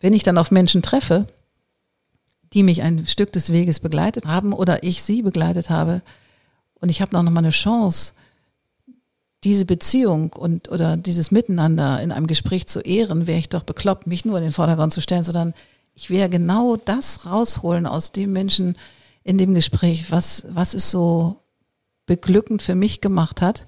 wenn ich dann auf Menschen treffe, die mich ein Stück des Weges begleitet haben oder ich sie begleitet habe und ich habe noch mal eine Chance, diese Beziehung und oder dieses Miteinander in einem Gespräch zu ehren, wäre ich doch bekloppt, mich nur in den Vordergrund zu stellen, sondern ich will ja genau das rausholen aus dem Menschen in dem Gespräch, was, was es so beglückend für mich gemacht hat,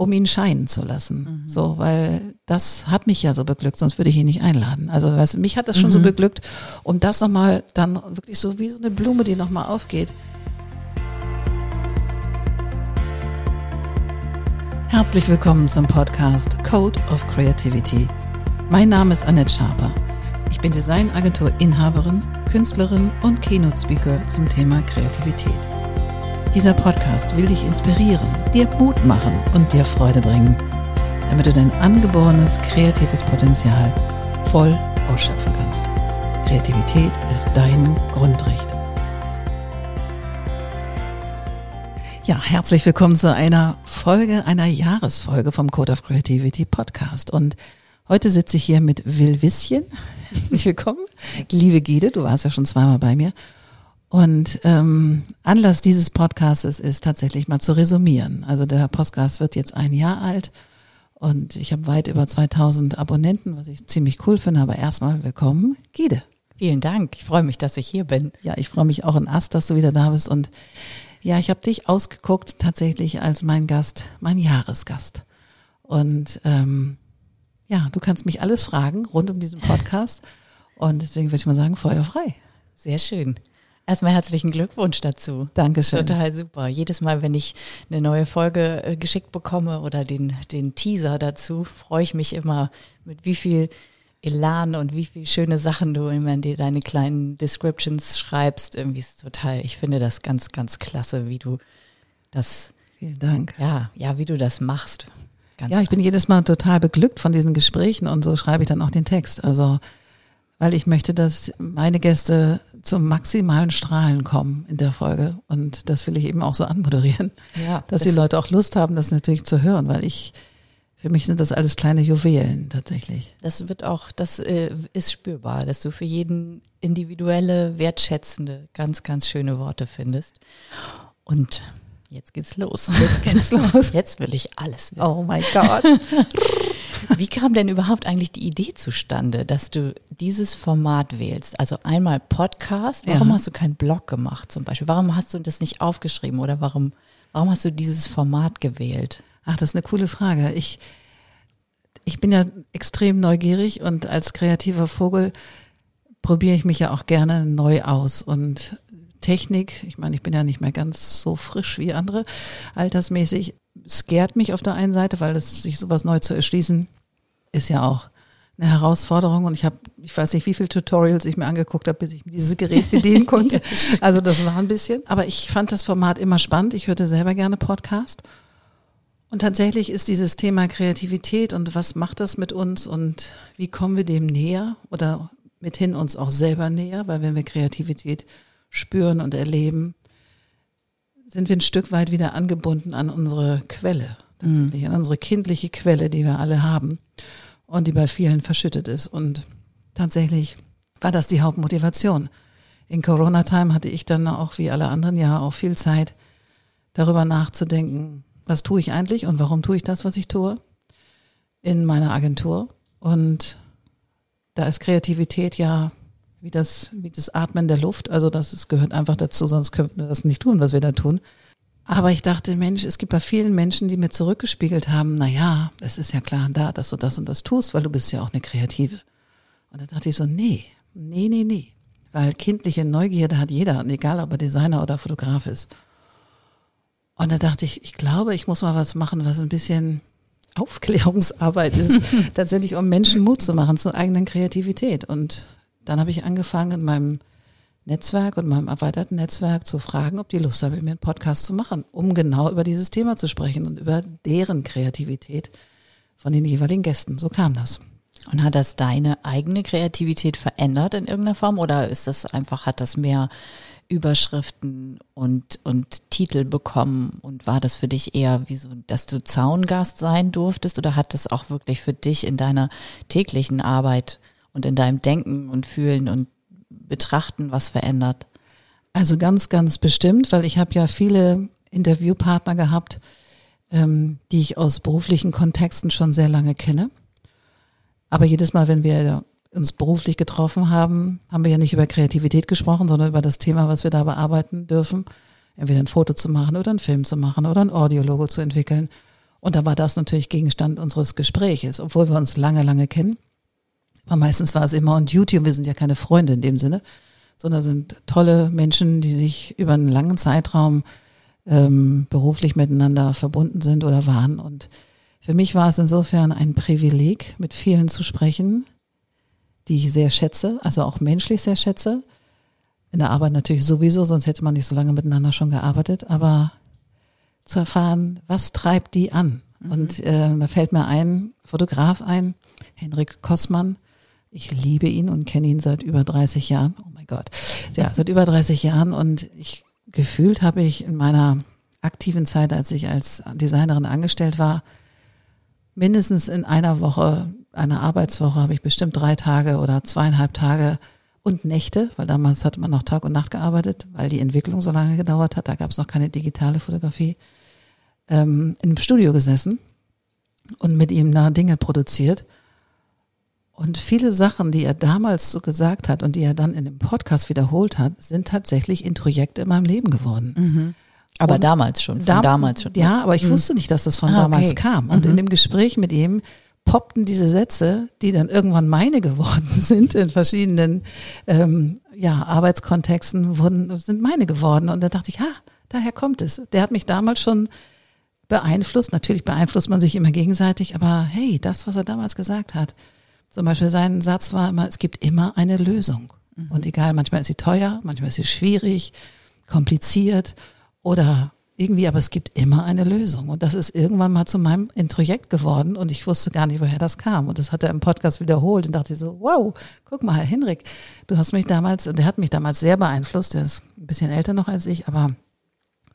um ihn scheinen zu lassen. Mhm. So, weil das hat mich ja so beglückt, sonst würde ich ihn nicht einladen. Also weißt, mich hat das schon mhm. so beglückt, um das nochmal dann wirklich so wie so eine Blume, die nochmal aufgeht. Herzlich willkommen zum Podcast Code of Creativity. Mein Name ist Annette Schaper. Ich bin Designagentur-Inhaberin, Künstlerin und Keynote-Speaker zum Thema Kreativität. Dieser Podcast will dich inspirieren, dir Mut machen und dir Freude bringen, damit du dein angeborenes kreatives Potenzial voll ausschöpfen kannst. Kreativität ist dein Grundrecht. Ja, herzlich willkommen zu einer Folge, einer Jahresfolge vom Code of Creativity Podcast. Und heute sitze ich hier mit Will Wisschen. Herzlich willkommen. Liebe Gide, du warst ja schon zweimal bei mir. Und ähm, Anlass dieses Podcasts ist tatsächlich mal zu resümieren. Also der Podcast wird jetzt ein Jahr alt und ich habe weit über 2000 Abonnenten, was ich ziemlich cool finde. Aber erstmal willkommen, Gide. Vielen Dank. Ich freue mich, dass ich hier bin. Ja, ich freue mich auch in Ast, dass du wieder da bist. Und ja, ich habe dich ausgeguckt tatsächlich als mein Gast, mein Jahresgast. Und ähm, ja, du kannst mich alles fragen rund um diesen Podcast. Und deswegen würde ich mal sagen, Feuer frei. Sehr schön. Erstmal herzlichen Glückwunsch dazu. Dankeschön. Total super. Jedes Mal, wenn ich eine neue Folge äh, geschickt bekomme oder den, den Teaser dazu, freue ich mich immer, mit wie viel Elan und wie viele schöne Sachen du immer in deine kleinen Descriptions schreibst. Irgendwie ist total, ich finde das ganz, ganz klasse, wie du das. Vielen Dank. Ja, ja, wie du das machst. Ganz ja, ich bin jedes Mal total beglückt von diesen Gesprächen und so schreibe ich dann auch den Text. Also, weil ich möchte, dass meine Gäste zum maximalen Strahlen kommen in der Folge. Und das will ich eben auch so anmoderieren. Ja, dass die Leute auch Lust haben, das natürlich zu hören, weil ich für mich sind das alles kleine Juwelen tatsächlich. Das wird auch, das äh, ist spürbar, dass du für jeden individuelle, wertschätzende, ganz, ganz schöne Worte findest. Und jetzt geht's los. Jetzt geht's los. Jetzt will ich alles wissen. Oh mein Gott. Wie kam denn überhaupt eigentlich die Idee zustande, dass du dieses Format wählst? Also einmal Podcast. Warum ja. hast du keinen Blog gemacht zum Beispiel? Warum hast du das nicht aufgeschrieben oder warum, warum hast du dieses Format gewählt? Ach, das ist eine coole Frage. Ich, ich bin ja extrem neugierig und als kreativer Vogel probiere ich mich ja auch gerne neu aus. Und Technik, ich meine, ich bin ja nicht mehr ganz so frisch wie andere, altersmäßig, scared mich auf der einen Seite, weil das, sich sowas neu zu erschließen, ist ja auch eine Herausforderung und ich habe, ich weiß nicht, wie viele Tutorials ich mir angeguckt habe, bis ich dieses Gerät bedienen konnte. Also das war ein bisschen. Aber ich fand das Format immer spannend. Ich hörte selber gerne Podcast und tatsächlich ist dieses Thema Kreativität und was macht das mit uns und wie kommen wir dem näher oder mithin uns auch selber näher, weil wenn wir Kreativität spüren und erleben, sind wir ein Stück weit wieder angebunden an unsere Quelle, tatsächlich, mhm. an unsere kindliche Quelle, die wir alle haben und die bei vielen verschüttet ist. Und tatsächlich war das die Hauptmotivation. In Corona-Time hatte ich dann auch wie alle anderen ja auch viel Zeit, darüber nachzudenken, was tue ich eigentlich und warum tue ich das, was ich tue in meiner Agentur. Und da ist Kreativität ja wie das, wie das Atmen der Luft. Also das ist, gehört einfach dazu, sonst könnten wir das nicht tun, was wir da tun. Aber ich dachte, Mensch, es gibt bei vielen Menschen, die mir zurückgespiegelt haben, na ja, es ist ja klar da, dass du das und das tust, weil du bist ja auch eine Kreative. Und da dachte ich so, nee, nee, nee, nee. Weil kindliche Neugierde hat jeder, egal ob er Designer oder Fotograf ist. Und da dachte ich, ich glaube, ich muss mal was machen, was ein bisschen Aufklärungsarbeit ist, tatsächlich um Menschen Mut zu machen zur eigenen Kreativität. Und dann habe ich angefangen, in meinem Netzwerk und meinem erweiterten Netzwerk zu fragen, ob die Lust haben, mit mir einen Podcast zu machen, um genau über dieses Thema zu sprechen und über deren Kreativität von den jeweiligen Gästen. So kam das. Und hat das deine eigene Kreativität verändert in irgendeiner Form oder ist das einfach, hat das mehr Überschriften und, und Titel bekommen? Und war das für dich eher wie so, dass du Zaungast sein durftest oder hat das auch wirklich für dich in deiner täglichen Arbeit und in deinem Denken und Fühlen und Betrachten was verändert? Also ganz, ganz bestimmt, weil ich habe ja viele Interviewpartner gehabt, ähm, die ich aus beruflichen Kontexten schon sehr lange kenne. Aber jedes Mal, wenn wir uns beruflich getroffen haben, haben wir ja nicht über Kreativität gesprochen, sondern über das Thema, was wir da bearbeiten dürfen. Entweder ein Foto zu machen oder einen Film zu machen oder ein Audiologo zu entwickeln. Und da war das natürlich Gegenstand unseres Gespräches, obwohl wir uns lange, lange kennen. Aber meistens war es immer und YouTube, wir sind ja keine Freunde in dem Sinne, sondern sind tolle Menschen, die sich über einen langen Zeitraum ähm, beruflich miteinander verbunden sind oder waren. Und für mich war es insofern ein Privileg, mit vielen zu sprechen, die ich sehr schätze, also auch menschlich sehr schätze. In der Arbeit natürlich sowieso, sonst hätte man nicht so lange miteinander schon gearbeitet, aber zu erfahren, was treibt die an. Mhm. Und äh, da fällt mir ein Fotograf ein, Henrik Kossmann. Ich liebe ihn und kenne ihn seit über 30 Jahren. Oh mein Gott. Ja, seit über 30 Jahren und ich gefühlt habe ich in meiner aktiven Zeit, als ich als Designerin angestellt war, mindestens in einer Woche, einer Arbeitswoche, habe ich bestimmt drei Tage oder zweieinhalb Tage und Nächte, weil damals hat man noch Tag und Nacht gearbeitet, weil die Entwicklung so lange gedauert hat. Da gab es noch keine digitale Fotografie. Ähm, in einem Studio gesessen und mit ihm da Dinge produziert. Und viele Sachen, die er damals so gesagt hat und die er dann in dem Podcast wiederholt hat, sind tatsächlich Introjekte in meinem Leben geworden. Mhm. Aber und damals schon, von da, damals schon. Ja, aber ich mhm. wusste nicht, dass das von ah, damals okay. kam. Und mhm. in dem Gespräch mit ihm poppten diese Sätze, die dann irgendwann meine geworden sind in verschiedenen ähm, ja, Arbeitskontexten, wurden, sind meine geworden. Und da dachte ich, ha, daher kommt es. Der hat mich damals schon beeinflusst. Natürlich beeinflusst man sich immer gegenseitig, aber hey, das, was er damals gesagt hat, zum Beispiel sein Satz war immer, es gibt immer eine Lösung. Mhm. Und egal, manchmal ist sie teuer, manchmal ist sie schwierig, kompliziert oder irgendwie, aber es gibt immer eine Lösung. Und das ist irgendwann mal zu meinem Introjekt geworden und ich wusste gar nicht, woher das kam. Und das hat er im Podcast wiederholt und dachte so, wow, guck mal, Herr Henrik, du hast mich damals, der hat mich damals sehr beeinflusst, der ist ein bisschen älter noch als ich, aber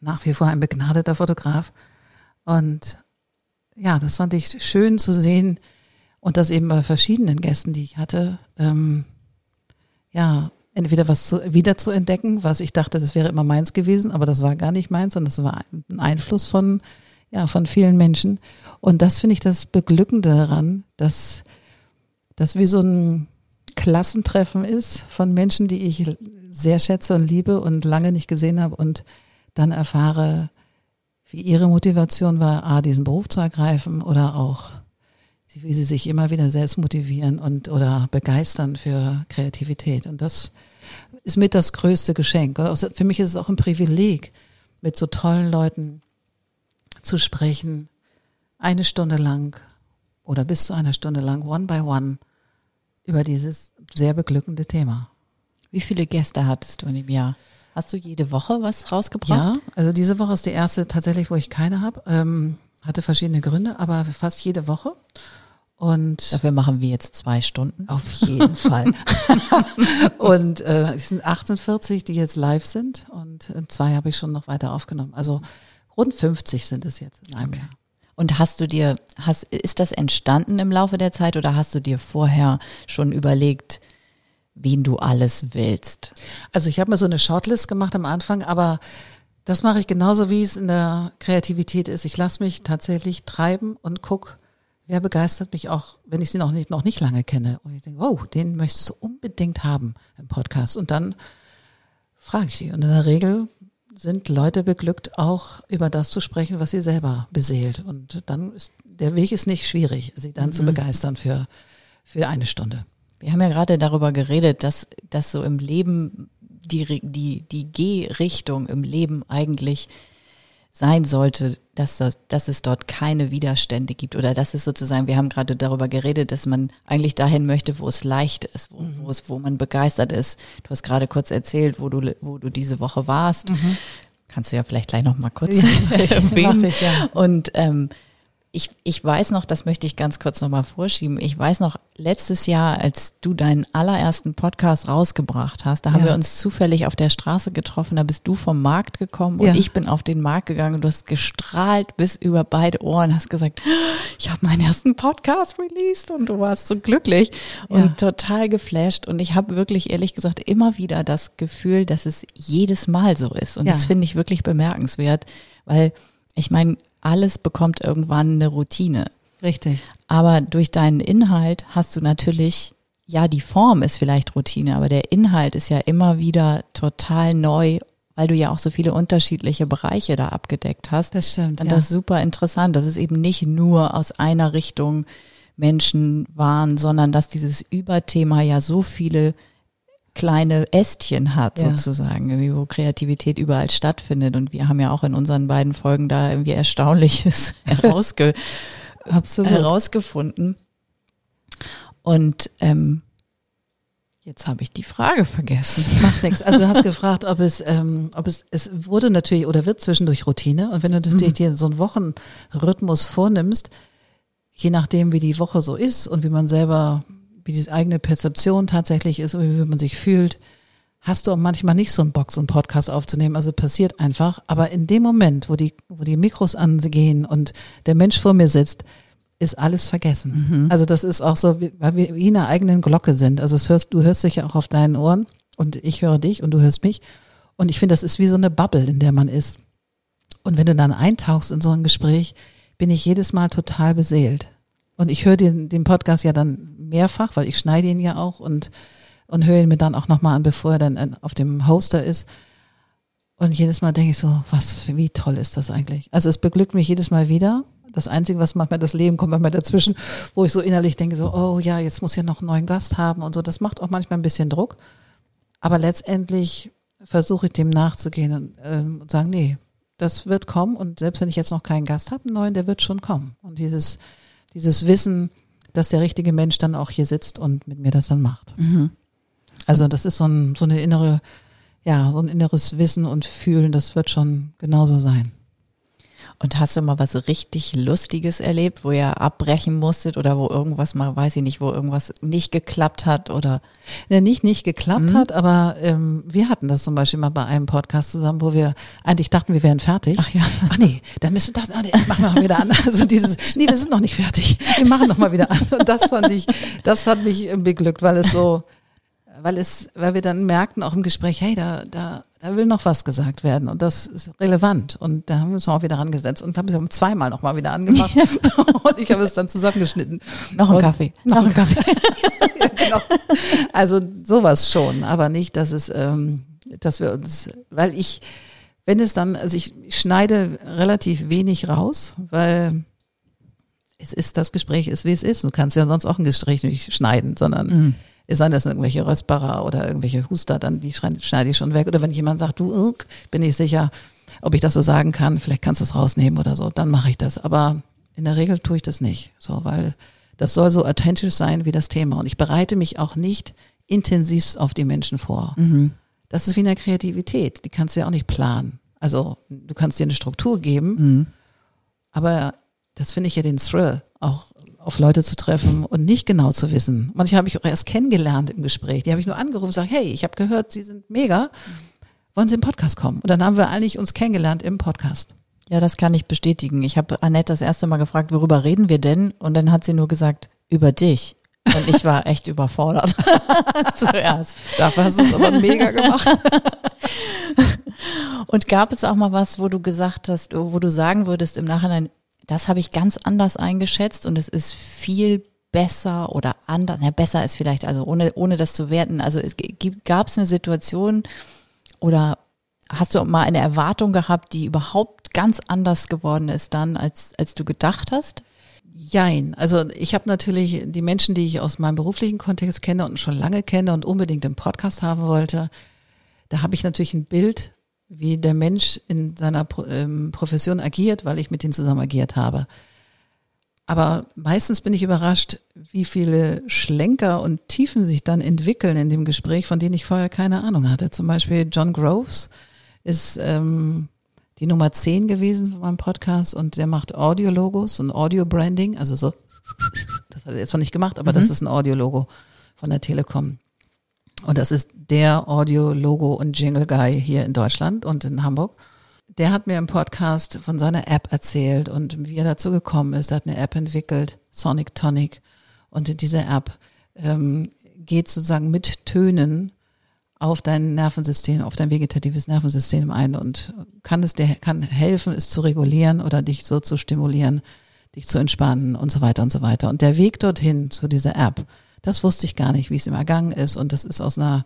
nach wie vor ein begnadeter Fotograf. Und ja, das fand ich schön zu sehen, und das eben bei verschiedenen Gästen, die ich hatte, ähm, ja, entweder was zu, wieder zu entdecken, was ich dachte, das wäre immer meins gewesen, aber das war gar nicht meins, sondern das war ein Einfluss von, ja, von vielen Menschen. Und das finde ich das Beglückende daran, dass das wie so ein Klassentreffen ist von Menschen, die ich sehr schätze und liebe und lange nicht gesehen habe und dann erfahre, wie ihre Motivation war, A, diesen Beruf zu ergreifen oder auch wie sie sich immer wieder selbst motivieren und oder begeistern für Kreativität. Und das ist mit das größte Geschenk. Und für mich ist es auch ein Privileg, mit so tollen Leuten zu sprechen, eine Stunde lang oder bis zu einer Stunde lang, one by one, über dieses sehr beglückende Thema. Wie viele Gäste hattest du in dem Jahr? Hast du jede Woche was rausgebracht? Ja, also diese Woche ist die erste tatsächlich, wo ich keine habe. Ähm, hatte verschiedene Gründe, aber fast jede Woche. Und dafür machen wir jetzt zwei Stunden. Auf jeden Fall. und äh, es sind 48, die jetzt live sind und äh, zwei habe ich schon noch weiter aufgenommen. Also rund 50 sind es jetzt in einem okay. Jahr. Und hast du dir, hast, ist das entstanden im Laufe der Zeit oder hast du dir vorher schon überlegt, wen du alles willst? Also ich habe mir so eine Shortlist gemacht am Anfang, aber das mache ich genauso, wie es in der Kreativität ist. Ich lasse mich tatsächlich treiben und guck, wer begeistert mich auch, wenn ich sie noch nicht, noch nicht lange kenne. Und ich denke, wow, den möchtest du unbedingt haben im Podcast. Und dann frage ich sie. Und in der Regel sind Leute beglückt, auch über das zu sprechen, was sie selber beseelt. Und dann ist der Weg ist nicht schwierig, sie dann mhm. zu begeistern für, für eine Stunde. Wir haben ja gerade darüber geredet, dass, dass so im Leben die, die, die Gehrichtung im Leben eigentlich sein sollte, dass, dass es dort keine Widerstände gibt oder dass es sozusagen, wir haben gerade darüber geredet, dass man eigentlich dahin möchte, wo es leicht ist, wo, wo es, wo man begeistert ist. Du hast gerade kurz erzählt, wo du, wo du diese Woche warst. Mhm. Kannst du ja vielleicht gleich noch mal kurz ja, erwähnen. Ich, ja. Und ähm, ich, ich weiß noch, das möchte ich ganz kurz nochmal vorschieben. Ich weiß noch, letztes Jahr, als du deinen allerersten Podcast rausgebracht hast, da haben Ja. wir uns zufällig auf der Straße getroffen, da bist du vom Markt gekommen und Ja. ich bin auf den Markt gegangen und du hast gestrahlt bis über beide Ohren, hast gesagt, ich habe meinen ersten Podcast released und du warst so glücklich und Ja. total geflasht und ich habe wirklich ehrlich gesagt immer wieder das Gefühl, dass es jedes Mal so ist und das finde ich wirklich bemerkenswert, weil ich meine, alles bekommt irgendwann eine Routine. Richtig. Aber durch deinen Inhalt hast du natürlich, ja, die Form ist vielleicht Routine, aber der Inhalt ist ja immer wieder total neu, weil du ja auch so viele unterschiedliche Bereiche da abgedeckt hast. Das stimmt. Und ja. das ist super interessant, dass es eben nicht nur aus einer Richtung Menschen waren, sondern dass dieses Überthema ja so viele kleine Ästchen hat Ja. sozusagen, irgendwie, wo Kreativität überall stattfindet. Und wir haben ja auch in unseren beiden Folgen da irgendwie Erstaunliches herausge herausgefunden. Und ähm, jetzt habe ich die Frage vergessen. Macht nichts. Also du hast gefragt, ob es, ähm, ob es, es wurde natürlich oder wird zwischendurch Routine. Und wenn du natürlich dir so einen Wochenrhythmus vornimmst, je nachdem, wie die Woche so ist und wie man selber, wie die eigene Perzeption tatsächlich ist und wie man sich fühlt, hast du auch manchmal nicht so einen Bock, so einen Podcast aufzunehmen. Also passiert einfach. Aber in dem Moment, wo die, wo die Mikros angehen und der Mensch vor mir sitzt, ist alles vergessen. Also das ist auch so, weil wir wie in einer eigenen Glocke sind. Also hörst, du hörst dich ja auch auf deinen Ohren und ich höre dich und du hörst mich. Und ich finde, das ist wie so eine Bubble, in der man ist. Und wenn du dann eintauchst in so ein Gespräch, bin ich jedes Mal total beseelt. Und ich höre den, den Podcast ja dann mehrfach, weil ich schneide ihn ja auch und, und höre ihn mir dann auch nochmal an, bevor er dann auf dem Hoster ist. Und jedes Mal denke ich so, was, wie toll ist das eigentlich? Also es beglückt mich jedes Mal wieder. Das Einzige, was manchmal das Leben kommt manchmal dazwischen, wo ich so innerlich denke, so, oh ja, jetzt muss ich noch einen neuen Gast haben und so. Das macht auch manchmal ein bisschen Druck. Aber letztendlich versuche ich dem nachzugehen und, ähm, und sagen, nee, das wird kommen und selbst wenn ich jetzt noch keinen Gast habe, einen neuen, der wird schon kommen. Und dieses, dieses Wissen, dass der richtige Mensch dann auch hier sitzt und mit mir das dann macht. Also das ist so, ein, so eine innere, ja, so ein inneres Wissen und Fühlen, das wird schon genauso sein. Und hast du mal was richtig Lustiges erlebt, wo ihr abbrechen musstet oder wo irgendwas mal, weiß ich nicht, wo irgendwas nicht geklappt hat oder der nicht nicht geklappt hat, aber ähm, wir hatten das zum Beispiel mal bei einem Podcast zusammen, wo wir eigentlich dachten, wir wären fertig. Ach ja. Ach nee, dann müssen wir das, ah, nee, machen wir mal wieder an. Also dieses, nee, wir sind noch nicht fertig. Wir machen noch mal wieder an. Und das fand ich, das hat mich ähm, beglückt, weil es so, weil es, weil wir dann merkten auch im Gespräch, hey, da, da, da will noch was gesagt werden und das ist relevant. Und da haben wir uns auch wieder rangesetzt und haben es zweimal noch mal wieder angemacht und ich habe es dann zusammengeschnitten. noch ein Kaffee. Noch ein Kaffee. ja, genau. Also sowas schon, aber nicht, dass es, ähm, dass wir uns, weil ich, wenn es dann, also ich schneide relativ wenig raus, weil es ist, das Gespräch ist, wie es ist. Du kannst ja sonst auch ein Gespräch nicht schneiden, sondern es sei denn, das sind irgendwelche Röstbarer oder irgendwelche Huster, dann die schneide ich schon weg. Oder wenn jemand sagt, du, bin ich sicher, ob ich das so sagen kann, vielleicht kannst du es rausnehmen oder so, dann mache ich das. Aber in der Regel tue ich das nicht, so, weil das soll so authentisch sein wie das Thema. Und ich bereite mich auch nicht intensiv auf die Menschen vor. Das ist wie in der Kreativität. Die kannst du ja auch nicht planen. Also du kannst dir eine Struktur geben, aber das finde ich ja den Thrill, auch auf Leute zu treffen und nicht genau zu wissen. Manche habe ich auch erst kennengelernt im Gespräch. Die habe ich nur angerufen und gesagt, hey, ich habe gehört, Sie sind mega. Wollen Sie im Podcast kommen? Und dann haben wir eigentlich uns kennengelernt im Podcast. Ja, das kann ich bestätigen. Ich habe Annette das erste Mal gefragt, worüber reden wir denn? Und dann hat sie nur gesagt, über dich. Und ich war echt überfordert. Zuerst. Dafür hast du es aber mega gemacht. Und gab es auch mal was, wo du gesagt hast, wo du sagen würdest im Nachhinein, das habe ich ganz anders eingeschätzt und es ist viel besser oder anders. Ja, besser ist vielleicht, also ohne, ohne das zu werten. Also es gab es eine Situation oder hast du mal eine Erwartung gehabt, die überhaupt ganz anders geworden ist dann, als, als du gedacht hast? Jein. Also ich habe natürlich die Menschen, die ich aus meinem beruflichen Kontext kenne und schon lange kenne und unbedingt im Podcast haben wollte, da habe ich natürlich ein Bild, wie der Mensch in seiner ähm, Profession agiert, weil ich mit ihnen zusammen agiert habe. Aber meistens bin ich überrascht, wie viele Schlenker und Tiefen sich dann entwickeln in dem Gespräch, von denen ich vorher keine Ahnung hatte. Zum Beispiel John Groves ist ähm, die Nummer 10 gewesen von meinem Podcast und der macht Audio-Logos und Audio-Branding, also so, das hat er jetzt noch nicht gemacht, aber mhm. das ist ein Audio-Logo von der Telekom. Und das ist der Audio-Logo und Jingle-Guy hier in Deutschland und in Hamburg. Der hat mir im Podcast von seiner App erzählt und wie er dazu gekommen ist. Er hat eine App entwickelt, Sonic Tonic. Und diese App ähm, geht sozusagen mit Tönen auf dein Nervensystem, auf dein vegetatives Nervensystem ein und kann es dir kann helfen, es zu regulieren oder dich so zu stimulieren, dich zu entspannen und so weiter und so weiter. Und der Weg dorthin zu dieser App, das wusste ich gar nicht, wie es ihm ergangen ist. Und das ist aus einer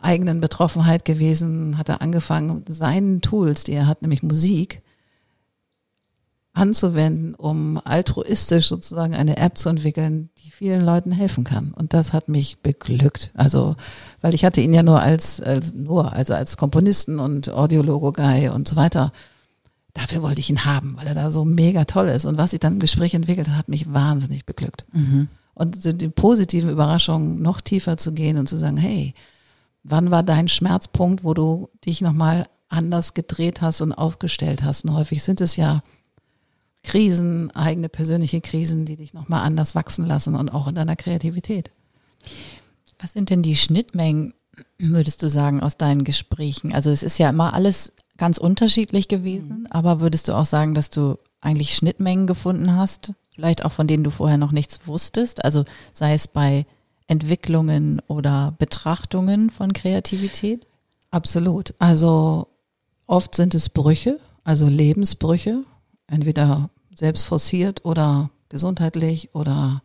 eigenen Betroffenheit gewesen, hat er angefangen, seinen Tools, die er hat, nämlich Musik, anzuwenden, um altruistisch sozusagen eine App zu entwickeln, die vielen Leuten helfen kann. Und das hat mich beglückt. Also, weil ich hatte ihn ja nur als, als nur, also als Komponisten und Audiologo-Guy und so weiter. Dafür wollte ich ihn haben, weil er da so mega toll ist. Und was sich dann im Gespräch entwickelt hat, hat mich wahnsinnig beglückt. Mhm. Und so die positiven Überraschungen noch tiefer zu gehen und zu sagen, hey, wann war dein Schmerzpunkt, wo du dich nochmal anders gedreht hast und aufgestellt hast? Und häufig sind es ja Krisen, eigene persönliche Krisen, die dich nochmal anders wachsen lassen und auch in deiner Kreativität. Was sind denn die Schnittmengen, würdest du sagen, aus deinen Gesprächen? Also es ist ja immer alles ganz unterschiedlich gewesen, mhm. aber würdest du auch sagen, dass du eigentlich Schnittmengen gefunden hast, vielleicht auch von denen du vorher noch nichts wusstest? Also sei es bei Entwicklungen oder Betrachtungen von Kreativität? Absolut. Also oft sind es Brüche, also Lebensbrüche, entweder selbst forciert oder gesundheitlich oder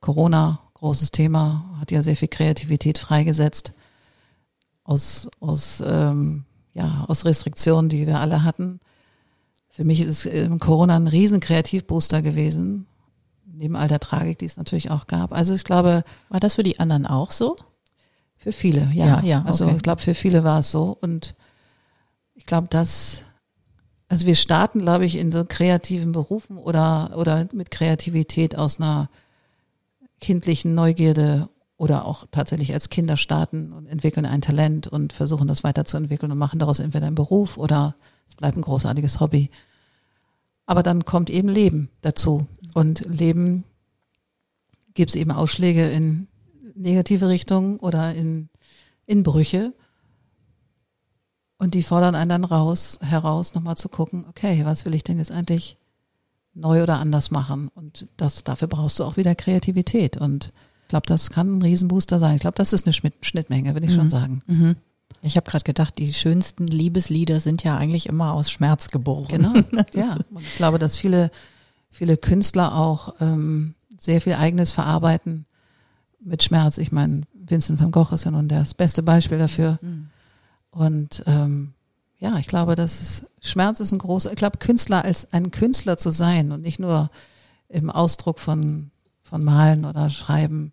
Corona, großes Thema, hat ja sehr viel Kreativität freigesetzt aus, aus, ähm, ja, aus Restriktionen, die wir alle hatten. Für mich ist ähm, Corona ein riesen Kreativbooster gewesen, neben all der Tragik, die es natürlich auch gab. Also ich glaube. War das für die anderen auch so? Für viele, ja. ja, ja also okay. ich glaube, für viele war es so. Und ich glaube, dass also wir starten, glaube ich, in so kreativen Berufen oder, oder mit Kreativität aus einer kindlichen Neugierde oder auch tatsächlich als Kinder starten und entwickeln ein Talent und versuchen das weiterzuentwickeln und machen daraus entweder einen Beruf oder es bleibt ein großartiges Hobby. Aber dann kommt eben Leben dazu. Und Leben gibt es eben Ausschläge in negative Richtungen oder in, in Brüche. Und die fordern einen dann raus, heraus, nochmal zu gucken, okay, was will ich denn jetzt eigentlich neu oder anders machen? Und das, dafür brauchst du auch wieder Kreativität. Und ich glaube, das kann ein Riesenbooster sein. Ich glaube, das ist eine Schnittmenge, würde ich mhm. schon sagen. Mhm. Ich habe gerade gedacht, die schönsten Liebeslieder sind ja eigentlich immer aus Schmerz geboren. Genau, ja. Und ich glaube, dass viele, viele Künstler auch ähm, sehr viel Eigenes verarbeiten mit Schmerz. Ich meine, Vincent van Gogh ist ja nun das beste Beispiel dafür. Mhm. Und ähm, ja, ich glaube, dass es, Schmerz ist ein großer, ich glaube, Künstler als ein Künstler zu sein und nicht nur im Ausdruck von, von Malen oder Schreiben,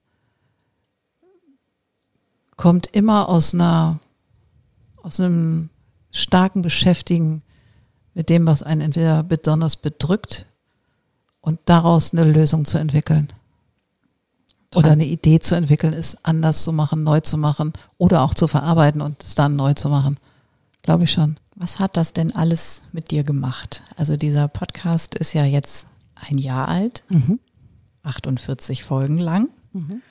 kommt immer aus einer, aus einem starken Beschäftigen mit dem, was einen entweder besonders bedrückt und daraus eine Lösung zu entwickeln. Oder eine Idee zu entwickeln, ist anders zu machen, neu zu machen oder auch zu verarbeiten und es dann neu zu machen. Glaube ich schon. Was hat das denn alles mit dir gemacht? Also dieser Podcast ist ja jetzt ein Jahr alt, mhm. 48 Folgen lang. Mhm.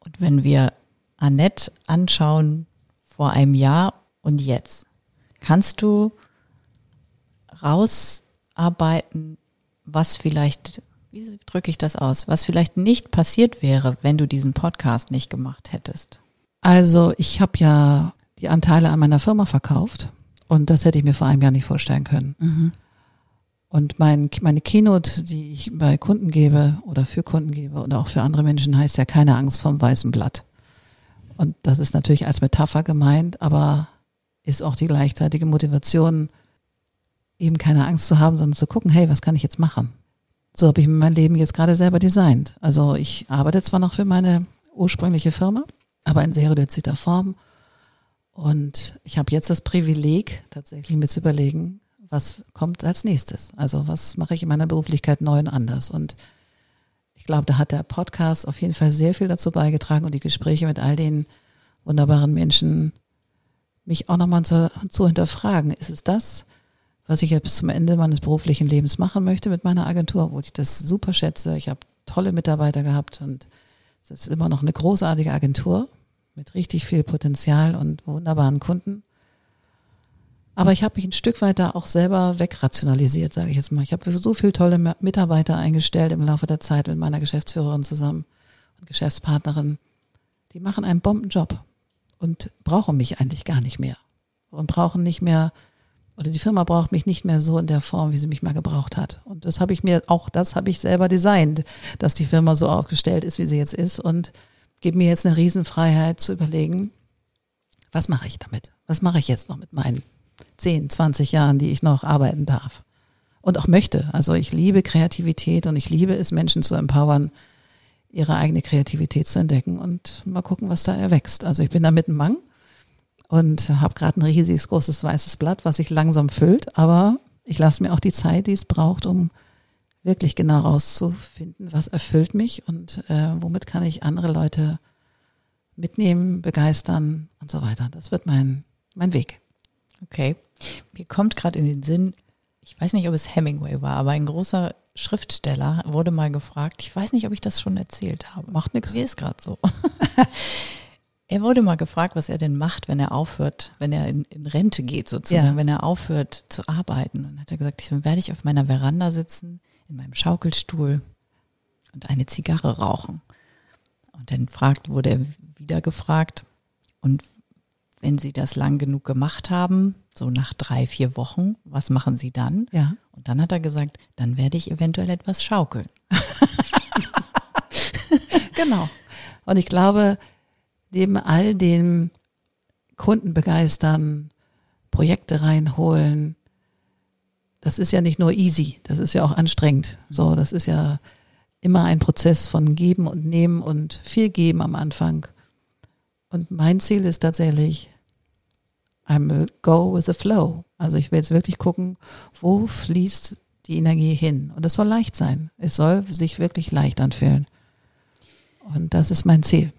Und wenn wir Annette anschauen vor einem Jahr und jetzt, kannst du rausarbeiten, was vielleicht wie drücke ich das aus, was vielleicht nicht passiert wäre, wenn du diesen Podcast nicht gemacht hättest? Also ich habe ja die Anteile an meiner Firma verkauft und das hätte ich mir vor einem Jahr nicht vorstellen können. Mhm. Und mein, meine Keynote, die ich bei Kunden gebe oder für Kunden gebe oder auch für andere Menschen, heißt ja keine Angst vom weißen Blatt. Und das ist natürlich als Metapher gemeint, aber ist auch die gleichzeitige Motivation, eben keine Angst zu haben, sondern zu gucken, hey, was kann ich jetzt machen? So habe ich mein Leben jetzt gerade selber designt. Also ich arbeite zwar noch für meine ursprüngliche Firma, aber in sehr reduzierter Form. Und ich habe jetzt das Privileg, tatsächlich mir zu überlegen, was kommt als nächstes. Also was mache ich in meiner Beruflichkeit neu und anders. Und ich glaube, da hat der Podcast auf jeden Fall sehr viel dazu beigetragen und die Gespräche mit all den wunderbaren Menschen, mich auch nochmal zu, zu hinterfragen. Ist es das, was ich jetzt bis zum Ende meines beruflichen Lebens machen möchte mit meiner Agentur, wo ich das super schätze. Ich habe tolle Mitarbeiter gehabt und es ist immer noch eine großartige Agentur mit richtig viel Potenzial und wunderbaren Kunden. Aber ich habe mich ein Stück weit da auch selber wegrationalisiert, sage ich jetzt mal. Ich habe so viele tolle Mitarbeiter eingestellt im Laufe der Zeit mit meiner Geschäftsführerin zusammen und Geschäftspartnerin. Die machen einen Bombenjob und brauchen mich eigentlich gar nicht mehr. Und brauchen nicht mehr, oder die Firma braucht mich nicht mehr so in der Form, wie sie mich mal gebraucht hat. Und das habe ich mir, auch das habe ich selber designt, dass die Firma so aufgestellt ist, wie sie jetzt ist. Und gebe mir jetzt eine Riesenfreiheit zu überlegen, was mache ich damit? Was mache ich jetzt noch mit meinen 10, 20 Jahren, die ich noch arbeiten darf. Und auch möchte. Also ich liebe Kreativität und ich liebe es, Menschen zu empowern, ihre eigene Kreativität zu entdecken und mal gucken, was da erwächst. Also ich bin da mitten Mang und habe gerade ein riesiges großes weißes Blatt, was sich langsam füllt, aber ich lasse mir auch die Zeit, die es braucht, um wirklich genau rauszufinden, was erfüllt mich und äh, womit kann ich andere Leute mitnehmen, begeistern und so weiter. Das wird mein, mein Weg. Okay. Mir kommt gerade in den Sinn, ich weiß nicht, ob es Hemingway war, aber ein großer Schriftsteller wurde mal gefragt, ich weiß nicht, ob ich das schon erzählt habe. Macht nichts. Mir ist gerade so. er wurde mal gefragt, was er denn macht, wenn er aufhört, wenn er in, in Rente geht sozusagen, ja. wenn er aufhört zu arbeiten. Und hat er gesagt, ich werde ich auf meiner Veranda sitzen, in meinem Schaukelstuhl und eine Zigarre rauchen. Und dann fragt, wurde er wieder gefragt, und wenn Sie das lang genug gemacht haben, so nach drei, vier Wochen, was machen Sie dann? Ja. Und dann hat er gesagt, dann werde ich eventuell etwas schaukeln. genau. Und ich glaube, neben all dem Kunden begeistern, Projekte reinholen, das ist ja nicht nur easy, das ist ja auch anstrengend. So, das ist ja immer ein Prozess von Geben und Nehmen und viel Geben am Anfang und mein Ziel ist tatsächlich, I will go with the flow. Also ich will jetzt wirklich gucken, wo fließt die Energie hin. Und es soll leicht sein. Es soll sich wirklich leicht anfühlen. Und das ist mein Ziel.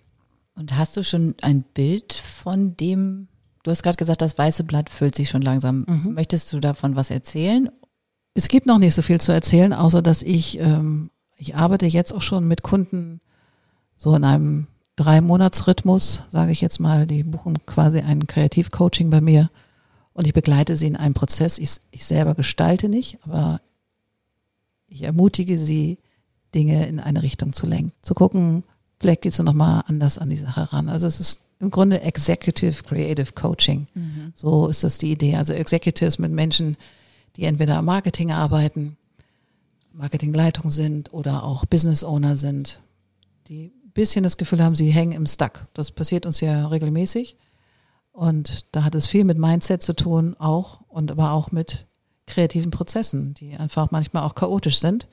Und hast du schon ein Bild von dem, du hast gerade gesagt, das weiße Blatt füllt sich schon langsam. Mhm. Möchtest du davon was erzählen? Es gibt noch nicht so viel zu erzählen, außer dass ich, ähm, ich arbeite jetzt auch schon mit Kunden so in einem drei Monatsrhythmus, sage ich jetzt mal. Die buchen quasi ein Kreativcoaching bei mir und ich begleite sie in einem Prozess. Ich, ich selber gestalte nicht, aber ich ermutige sie, Dinge in eine Richtung zu lenken. Zu gucken, vielleicht gehst du nochmal anders an die Sache ran. Also es ist im Grunde Executive Creative Coaching. Mhm. So ist das die Idee. Also Executives mit Menschen, die entweder am Marketing arbeiten, Marketingleitung sind oder auch Business Owner sind, die bisschen das Gefühl haben, sie hängen im Stuck. Das passiert uns ja regelmäßig. Und da hat es viel mit Mindset zu tun, auch und aber auch mit kreativen Prozessen, die einfach manchmal auch chaotisch sind.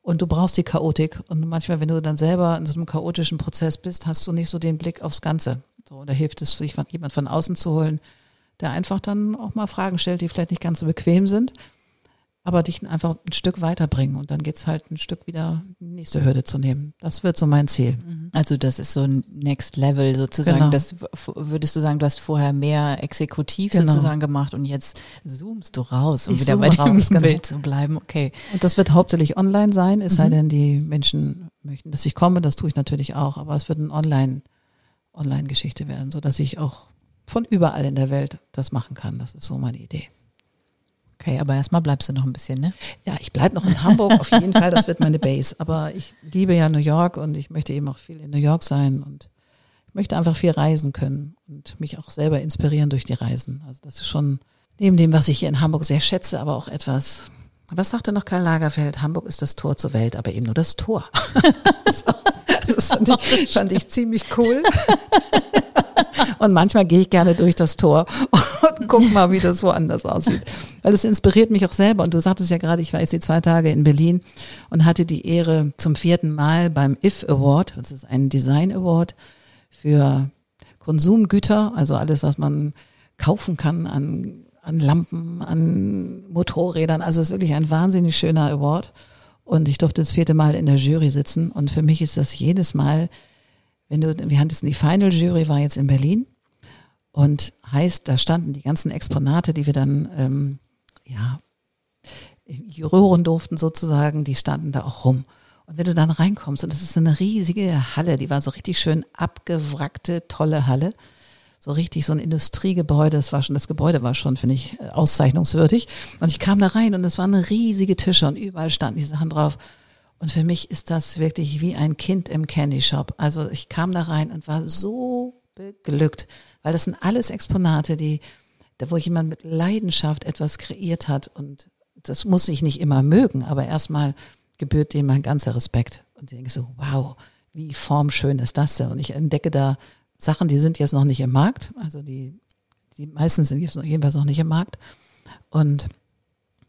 Und du brauchst die Chaotik. Und manchmal, wenn du dann selber in so einem chaotischen Prozess bist, hast du nicht so den Blick aufs Ganze. So, da hilft es, sich jemand von außen zu holen, der einfach dann auch mal Fragen stellt, die vielleicht nicht ganz so bequem sind aber dich einfach ein Stück weiterbringen und dann geht's halt ein Stück wieder die nächste Hürde zu nehmen. Das wird so mein Ziel. Mhm. Also das ist so ein Next Level sozusagen. Genau. Das würdest du sagen, du hast vorher mehr exekutiv genau. sozusagen gemacht und jetzt zoomst du raus, um ich wieder bei dem genau. Bild zu bleiben. Okay. Und das wird hauptsächlich online sein, es mhm. sei denn, die Menschen möchten, dass ich komme, das tue ich natürlich auch, aber es wird eine Online, Online-Geschichte werden, so dass ich auch von überall in der Welt das machen kann. Das ist so meine Idee. Okay, aber erstmal bleibst du noch ein bisschen, ne? Ja, ich bleibe noch in Hamburg auf jeden Fall, das wird meine Base. Aber ich liebe ja New York und ich möchte eben auch viel in New York sein und ich möchte einfach viel reisen können und mich auch selber inspirieren durch die Reisen. Also das ist schon neben dem, was ich hier in Hamburg sehr schätze, aber auch etwas, was sagte noch Karl Lagerfeld? Hamburg ist das Tor zur Welt, aber eben nur das Tor. so, das fand ich, fand ich ziemlich cool. Und manchmal gehe ich gerne durch das Tor und guck mal, wie das woanders aussieht. Weil es inspiriert mich auch selber. Und du sagtest ja gerade, ich war jetzt die zwei Tage in Berlin und hatte die Ehre zum vierten Mal beim IF Award, das ist ein Design Award für Konsumgüter, also alles, was man kaufen kann an, an Lampen, an Motorrädern. Also es ist wirklich ein wahnsinnig schöner Award. Und ich durfte das vierte Mal in der Jury sitzen. Und für mich ist das jedes Mal wenn du, wir hatten die Final Jury war jetzt in Berlin und heißt, da standen die ganzen Exponate, die wir dann ähm, ja, Juroren durften sozusagen, die standen da auch rum. Und wenn du dann reinkommst, und das ist eine riesige Halle, die war so richtig schön abgewrackte, tolle Halle. So richtig so ein Industriegebäude, das war schon, das Gebäude war schon, finde ich, auszeichnungswürdig. Und ich kam da rein und es waren riesige Tische und überall standen die Sachen drauf. Und für mich ist das wirklich wie ein Kind im Candy Shop. Also ich kam da rein und war so beglückt, weil das sind alles Exponate, die, wo jemand mit Leidenschaft etwas kreiert hat und das muss ich nicht immer mögen, aber erstmal gebührt dem mein ganzer Respekt. Und ich denke so, wow, wie formschön ist das denn? Und ich entdecke da Sachen, die sind jetzt noch nicht im Markt. Also die, die meisten sind jetzt jedenfalls noch nicht im Markt. Und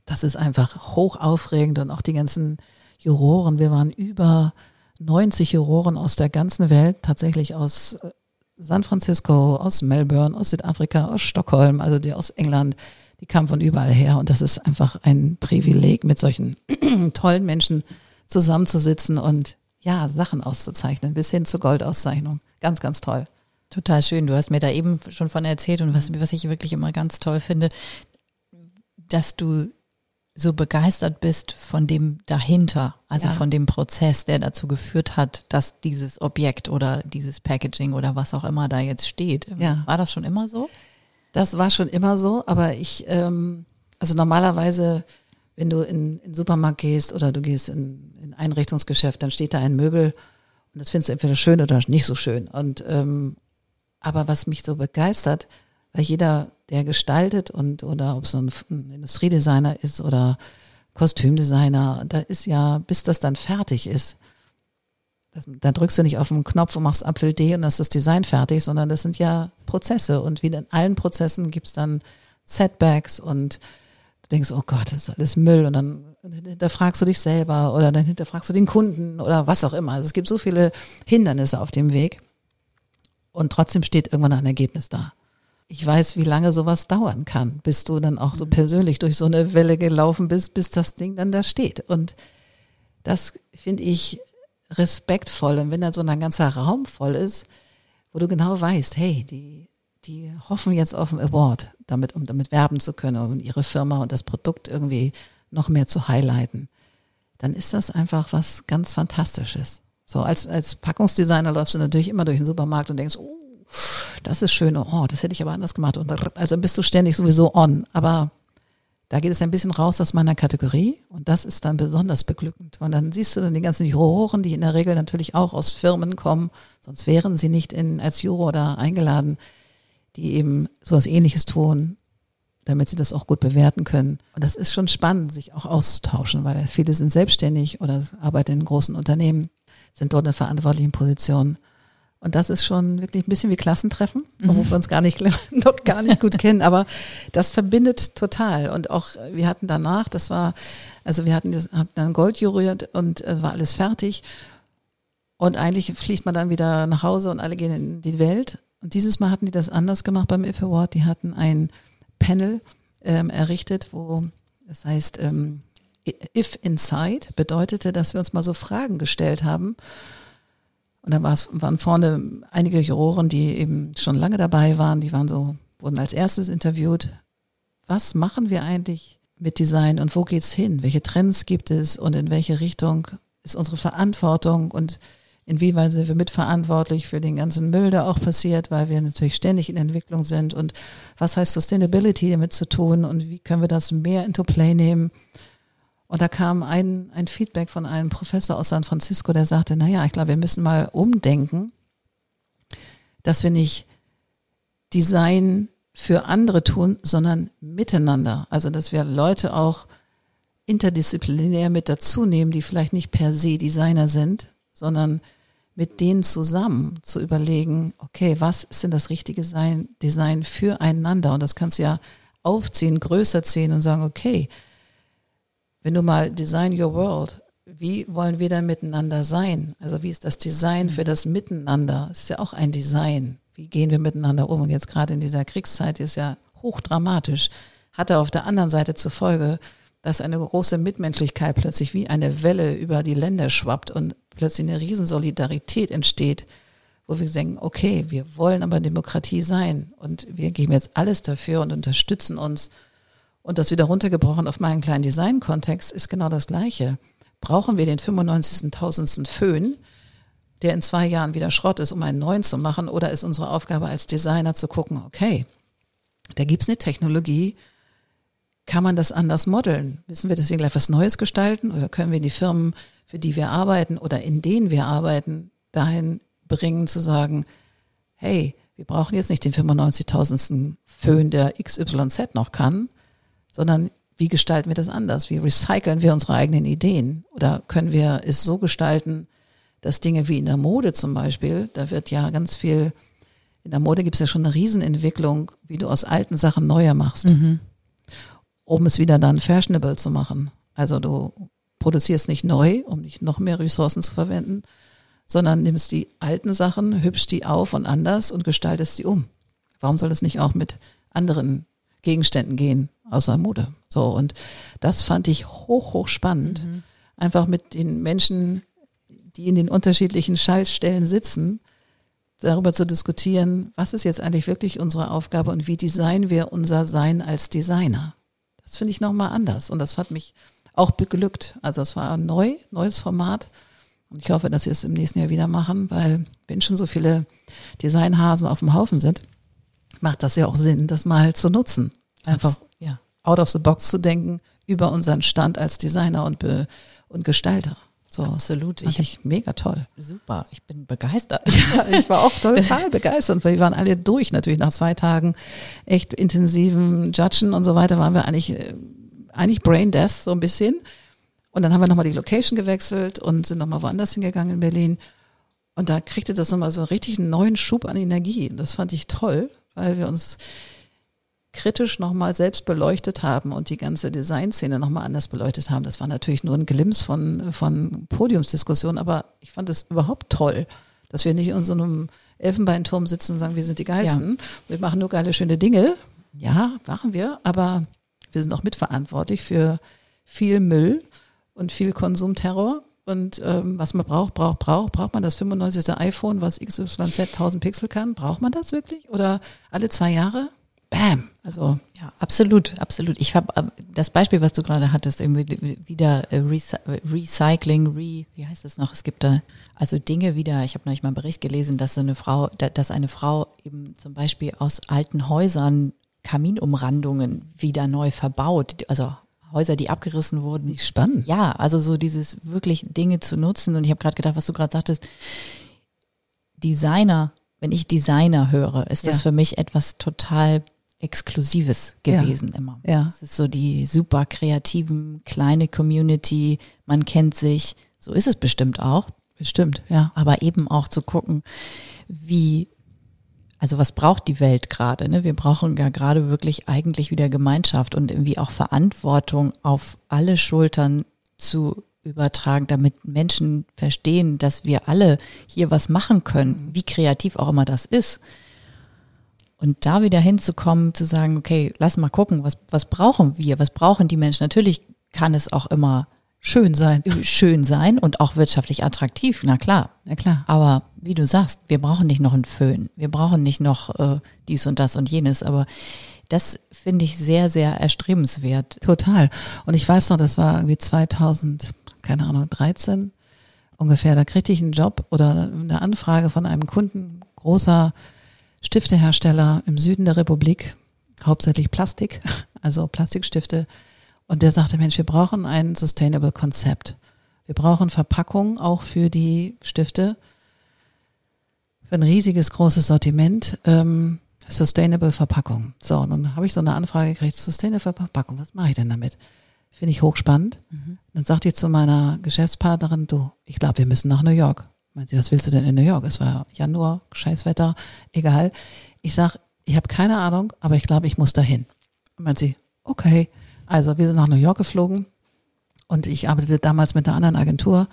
das ist einfach hoch aufregend und auch die ganzen Juroren. Wir waren über 90 Juroren aus der ganzen Welt, tatsächlich aus äh, San Francisco, aus Melbourne, aus Südafrika, aus Stockholm, also die aus England, die kamen von überall her. Und das ist einfach ein Privileg, mit solchen tollen Menschen zusammenzusitzen und ja, Sachen auszuzeichnen, bis hin zur Goldauszeichnung. Ganz, ganz toll. Total schön. Du hast mir da eben schon von erzählt und was, was ich wirklich immer ganz toll finde, dass du so begeistert bist von dem dahinter, also ja. von dem Prozess, der dazu geführt hat, dass dieses Objekt oder dieses Packaging oder was auch immer da jetzt steht. Ja. War das schon immer so? Das war schon immer so, aber ich, ähm, also normalerweise, wenn du in, in den Supermarkt gehst oder du gehst in, in Einrichtungsgeschäft, dann steht da ein Möbel und das findest du entweder schön oder nicht so schön. Und ähm, aber was mich so begeistert, weil jeder, der gestaltet und oder ob es ein, Industriedesigner ist oder Kostümdesigner, da ist ja, bis das dann fertig ist, das, da drückst du nicht auf den Knopf und machst Apfel D und dann ist das Design fertig, sondern das sind ja Prozesse und wie in allen Prozessen gibt's dann Setbacks und du denkst, oh Gott, das ist alles Müll und dann hinterfragst du dich selber oder dann hinterfragst du den Kunden oder was auch immer. Also es gibt so viele Hindernisse auf dem Weg und trotzdem steht irgendwann ein Ergebnis da. Ich weiß, wie lange sowas dauern kann, bis du dann auch so mhm. persönlich durch so eine Welle gelaufen bist, bis das Ding dann da steht. Und das finde ich respektvoll. Und wenn dann so ein ganzer Raum voll ist, wo du genau weißt, hey, die, die hoffen jetzt auf einen Award, damit, um damit werben zu können, um ihre Firma und das Produkt irgendwie noch mehr zu highlighten, dann ist das einfach was ganz Fantastisches. So als, als Packungsdesigner läufst du natürlich immer durch den Supermarkt und denkst, oh, das ist schön, oh, das hätte ich aber anders gemacht. Und also bist du ständig sowieso on. Aber da geht es ein bisschen raus aus meiner Kategorie und das ist dann besonders beglückend. Und dann siehst du dann die ganzen Juroren, die in der Regel natürlich auch aus Firmen kommen, sonst wären sie nicht in, als Juror da eingeladen, die eben sowas ähnliches tun, damit sie das auch gut bewerten können. Und das ist schon spannend, sich auch auszutauschen, weil viele sind selbstständig oder arbeiten in großen Unternehmen sind dort in verantwortlichen Positionen. Und das ist schon wirklich ein bisschen wie Klassentreffen, mhm. obwohl wir uns gar nicht, noch gar nicht gut kennen. Aber das verbindet total. Und auch, wir hatten danach, das war, also wir hatten das, haben dann Gold juriert und es war alles fertig. Und eigentlich fliegt man dann wieder nach Hause und alle gehen in die Welt. Und dieses Mal hatten die das anders gemacht beim IF Award. Die hatten ein Panel ähm, errichtet, wo, das heißt, ähm, If Inside bedeutete, dass wir uns mal so Fragen gestellt haben. Und da waren vorne einige Juroren, die eben schon lange dabei waren, die waren so, wurden als erstes interviewt. Was machen wir eigentlich mit Design und wo geht's hin? Welche Trends gibt es und in welche Richtung ist unsere Verantwortung und inwieweit sind wir mitverantwortlich für den ganzen Müll, der auch passiert, weil wir natürlich ständig in Entwicklung sind und was heißt Sustainability damit zu tun und wie können wir das mehr into play nehmen? Und da kam ein, ein Feedback von einem Professor aus San Francisco, der sagte, naja, ich glaube, wir müssen mal umdenken, dass wir nicht Design für andere tun, sondern miteinander. Also, dass wir Leute auch interdisziplinär mit dazu nehmen, die vielleicht nicht per se Designer sind, sondern mit denen zusammen zu überlegen, okay, was ist denn das richtige Design füreinander? Und das kannst du ja aufziehen, größer ziehen und sagen, okay, wenn du mal Design Your World, wie wollen wir dann miteinander sein? Also wie ist das Design für das Miteinander? Das ist ja auch ein Design. Wie gehen wir miteinander um? Und jetzt gerade in dieser Kriegszeit ist ja hochdramatisch. Hatte auf der anderen Seite zur Folge, dass eine große Mitmenschlichkeit plötzlich wie eine Welle über die Länder schwappt und plötzlich eine Riesensolidarität entsteht, wo wir denken, okay, wir wollen aber Demokratie sein und wir geben jetzt alles dafür und unterstützen uns Und das wieder runtergebrochen auf meinen kleinen Design-Kontext ist genau das Gleiche. Brauchen wir den 95.000. Föhn, der in zwei Jahren wieder Schrott ist, um einen neuen zu machen? Oder ist unsere Aufgabe als Designer zu gucken, okay, da gibt's eine Technologie, kann man das anders modeln? Müssen wir deswegen gleich was Neues gestalten oder können wir die Firmen, für die wir arbeiten oder in denen wir arbeiten, dahin bringen zu sagen, hey, wir brauchen jetzt nicht den 95.000. Föhn, der XYZ noch kann, sondern wie gestalten wir das anders? Wie recyceln wir unsere eigenen Ideen? Oder können wir es so gestalten, dass Dinge wie in der Mode zum Beispiel, da wird ja ganz viel, in der Mode gibt es ja schon eine Riesenentwicklung, wie du aus alten Sachen neue machst, mhm. um es wieder dann fashionable zu machen. Also du produzierst nicht neu, um nicht noch mehr Ressourcen zu verwenden, sondern nimmst die alten Sachen, hübschst die auf und anders und gestaltest sie um. Warum soll es nicht auch mit anderen Gegenständen gehen außer Mode? So und das fand ich hoch hoch spannend, mhm. einfach mit den Menschen die in den unterschiedlichen Schaltstellen sitzen, darüber zu diskutieren, was ist jetzt eigentlich wirklich unsere Aufgabe und wie designen wir unser Sein als Designer. Das finde ich nochmal anders und das hat mich auch beglückt. Also es war neu, neues Format und ich hoffe, dass wir es im nächsten Jahr wieder machen, weil wenn schon so viele Designhasen auf dem Haufen sind, macht das ja auch Sinn, das mal zu nutzen. Einfach ja. out of the box zu denken über unseren Stand als Designer und, Be und Gestalter. So, Absolut. Ich, ich mega toll. Super. Ich bin begeistert. Ja, ich war auch total begeistert. Wir waren alle durch natürlich nach zwei Tagen echt intensiven Judgen und so weiter waren wir eigentlich, äh, eigentlich Brain Death so ein bisschen. Und dann haben wir nochmal die Location gewechselt und sind nochmal woanders hingegangen in Berlin. Und da kriegte das nochmal so richtig einen neuen Schub an Energie. Das fand ich toll, weil wir uns kritisch nochmal selbst beleuchtet haben und die ganze Designszene nochmal anders beleuchtet haben. Das war natürlich nur ein Glimps von, von Podiumsdiskussionen, aber ich fand es überhaupt toll, dass wir nicht in so einem Elfenbeinturm sitzen und sagen, wir sind die Geilsten, ja. wir machen nur geile, schöne Dinge. Ja, machen wir, aber wir sind auch mitverantwortlich für viel Müll und viel Konsumterror. Und ähm, was man braucht, braucht, braucht, braucht man das 95. iPhone, was XYZ 1000 Pixel kann? Braucht man das wirklich? Oder alle zwei Jahre? bam. Also ja, absolut, absolut. Ich habe äh, das Beispiel, was du gerade hattest, wieder äh, Recycling, Re, wie heißt das noch? Es gibt da also Dinge wieder. Ich habe neulich mal einen Bericht gelesen, dass so eine Frau, dass eine Frau eben zum Beispiel aus alten Häusern Kaminumrandungen wieder neu verbaut, also Häuser, die abgerissen wurden. Wie spannend. Ja, also so dieses wirklich Dinge zu nutzen. Und ich habe gerade gedacht, was du gerade sagtest, Designer, wenn ich Designer höre, ist das ja. für mich etwas total Exklusives gewesen ja. immer. Ja. Es ist so die super kreativen, kleine Community, man kennt sich. So ist es bestimmt auch. Bestimmt, ja. Aber eben auch zu gucken, wie, also was braucht die Welt gerade? Ne? Wir brauchen ja gerade wirklich eigentlich wieder Gemeinschaft und irgendwie auch Verantwortung auf alle Schultern zu übertragen, damit Menschen verstehen, dass wir alle hier was machen können, wie kreativ auch immer das ist. Und da wieder hinzukommen, zu sagen, okay, lass mal gucken, was, was brauchen wir, was brauchen die Menschen? Natürlich kann es auch immer schön sein. Schön sein und auch wirtschaftlich attraktiv, na klar. Na klar. Aber wie du sagst, wir brauchen nicht noch einen Föhn. Wir brauchen nicht noch äh, dies und das und jenes. Aber das finde ich sehr, sehr erstrebenswert. Total. Und ich weiß noch, das war irgendwie 2000, keine Ahnung, 13 ungefähr. Da kriegte ich einen Job oder eine Anfrage von einem Kunden, großer Stiftehersteller im Süden der Republik, hauptsächlich Plastik, also Plastikstifte. Und der sagte, Mensch, wir brauchen ein Sustainable Konzept. Wir brauchen Verpackungen auch für die Stifte. Für ein riesiges, großes Sortiment. Ähm, Sustainable Verpackung. So, und dann habe ich so eine Anfrage gekriegt, Sustainable Verpackung, was mache ich denn damit? Finde ich hochspannend. Mhm. Dann sagte ich zu meiner Geschäftspartnerin, du, ich glaube, wir müssen nach New York. Meint sie, was willst du denn in New York? Es war Januar, Scheißwetter, egal. Ich sag, ich habe keine Ahnung, aber ich glaube, ich muss dahin. Meint sie, okay. Also wir sind nach New York geflogen und ich arbeitete damals mit einer anderen Agentur,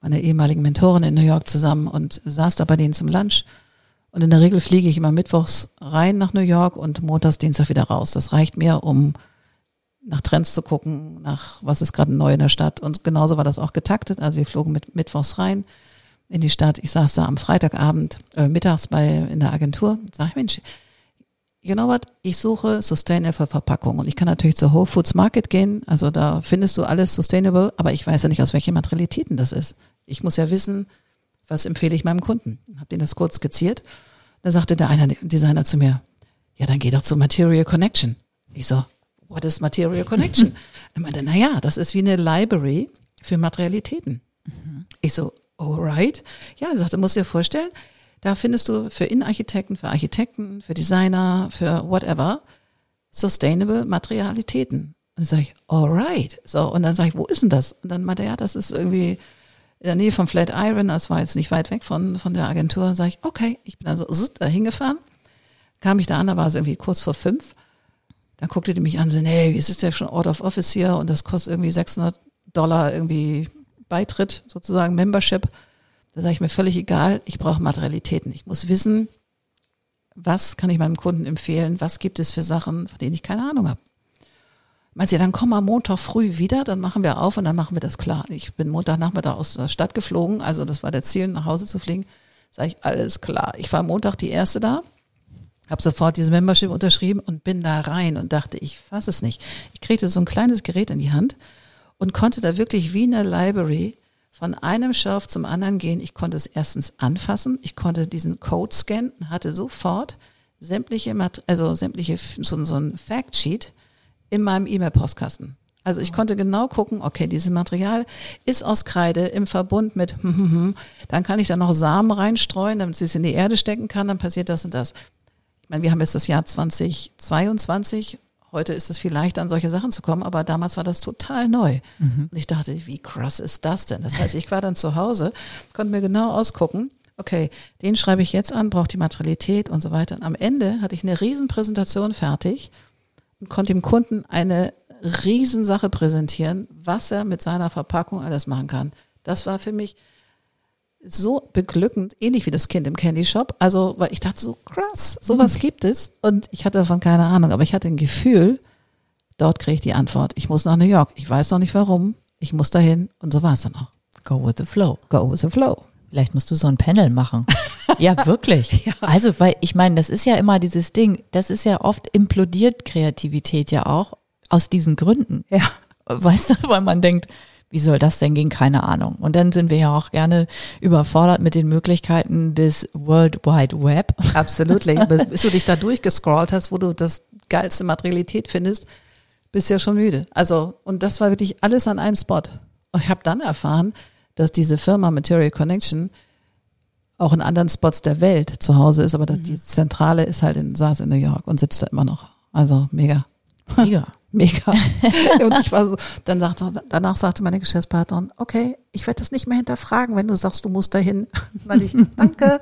meiner ehemaligen Mentorin in New York zusammen und saß da bei denen zum Lunch. Und in der Regel fliege ich immer mittwochs rein nach New York und montags, Dienstag wieder raus. Das reicht mir, um nach Trends zu gucken, nach was ist gerade neu in der Stadt. Und genauso war das auch getaktet. Also wir flogen mit mittwochs rein, in die Stadt. Ich saß da am Freitagabend äh, mittags bei in der Agentur. Sag ich, Mensch, you know what, ich suche Sustainable Verpackung und ich kann natürlich zur Whole Foods Market gehen, also da findest du alles Sustainable, aber ich weiß ja nicht, aus welchen Materialitäten das ist. Ich muss ja wissen, was empfehle ich meinem Kunden. Hab denen das kurz skizziert. Da sagte der eine Designer zu mir, ja, dann geh doch zu Material Connection. Ich so, what is Material Connection? er meinte, na ja, das ist wie eine Library für Materialitäten. Mhm. Ich so, alright. Ja, er sagte, musst du dir vorstellen, da findest du für Innenarchitekten, für Architekten, für Designer, für whatever, sustainable Materialitäten. Und dann sage ich, alright. So, und dann sage ich, wo ist denn das? Und dann meinte er, ja, das ist irgendwie in der Nähe von Flatiron, das war jetzt nicht weit weg von, von der Agentur. Sage ich, okay, ich bin also da hingefahren, kam ich da an, da war es irgendwie kurz vor fünf. Dann guckte die mich an, so, nee, wie ist es denn schon Out of Office hier? Und das kostet irgendwie 600 Dollar irgendwie Beitritt, sozusagen Membership. Da sage ich mir völlig egal, ich brauche Materialitäten. Ich muss wissen, was kann ich meinem Kunden empfehlen, was gibt es für Sachen, von denen ich keine Ahnung habe. Meinst du, dann komm am Montag früh wieder, dann machen wir auf und dann machen wir das klar. Ich bin Montagnachmittag aus der Stadt geflogen, also das war der Ziel, nach Hause zu fliegen. Sag ich, alles klar. Ich war Montag die Erste da, habe sofort diese Membership unterschrieben und bin da rein und dachte, ich fasse es nicht. Ich kriegte so ein kleines Gerät in die Hand und konnte da wirklich wie eine Library von einem Shelf zum anderen gehen. Ich konnte es erstens anfassen, ich konnte diesen Code scannen, hatte sofort sämtliche, also sämtliche, so, so ein Factsheet in meinem E-Mail-Postkasten. Also ich konnte genau gucken, okay, dieses Material ist aus Kreide im Verbund mit, dann kann ich da noch Samen reinstreuen, damit sie es in die Erde stecken kann, dann passiert das und das. Ich meine, wir haben jetzt das Jahr 2022 Heute ist es viel leichter, an solche Sachen zu kommen, aber damals war das total neu. Mhm. Und ich dachte, wie krass ist das denn? Das heißt, ich war dann zu Hause, konnte mir genau ausgucken, okay, den schreibe ich jetzt an, braucht die Materialität und so weiter. Und am Ende hatte ich eine Riesenpräsentation fertig konnte dem Kunden eine Riesensache präsentieren, was er mit seiner Verpackung alles machen kann. Das war für mich so beglückend, ähnlich wie das Kind im Candy Shop. Also, weil ich dachte so, krass, sowas mhm. gibt es. Und ich hatte davon keine Ahnung, aber ich hatte ein Gefühl, dort kriege ich die Antwort. Ich muss nach New York. Ich weiß noch nicht warum. Ich muss dahin. Und so war es dann auch. Go with the flow. Go with the flow. Vielleicht musst du so ein Panel machen. ja, wirklich. ja. Also, weil ich meine, das ist ja immer dieses Ding, das ist ja oft implodiert Kreativität ja auch aus diesen Gründen. Ja. Weißt du, weil man denkt, wie soll das denn gehen? Keine Ahnung. Und dann sind wir ja auch gerne überfordert mit den Möglichkeiten des World Wide Web. Absolut. Bis du dich da durchgescrollt hast, wo du das geilste Materialität findest, bist ja schon müde. Also, und das war wirklich alles an einem Spot. Und ich habe dann erfahren, dass diese Firma Material Connection auch in anderen Spots der Welt zu Hause ist, aber mhm. die Zentrale ist halt in, saß in New York und sitzt da immer noch. Also mega. Mega. Mega. Und ich war so, dann sagte, danach sagte meine Geschäftspartnerin, okay, ich werde das nicht mehr hinterfragen, wenn du sagst, du musst dahin. Weil ich, danke.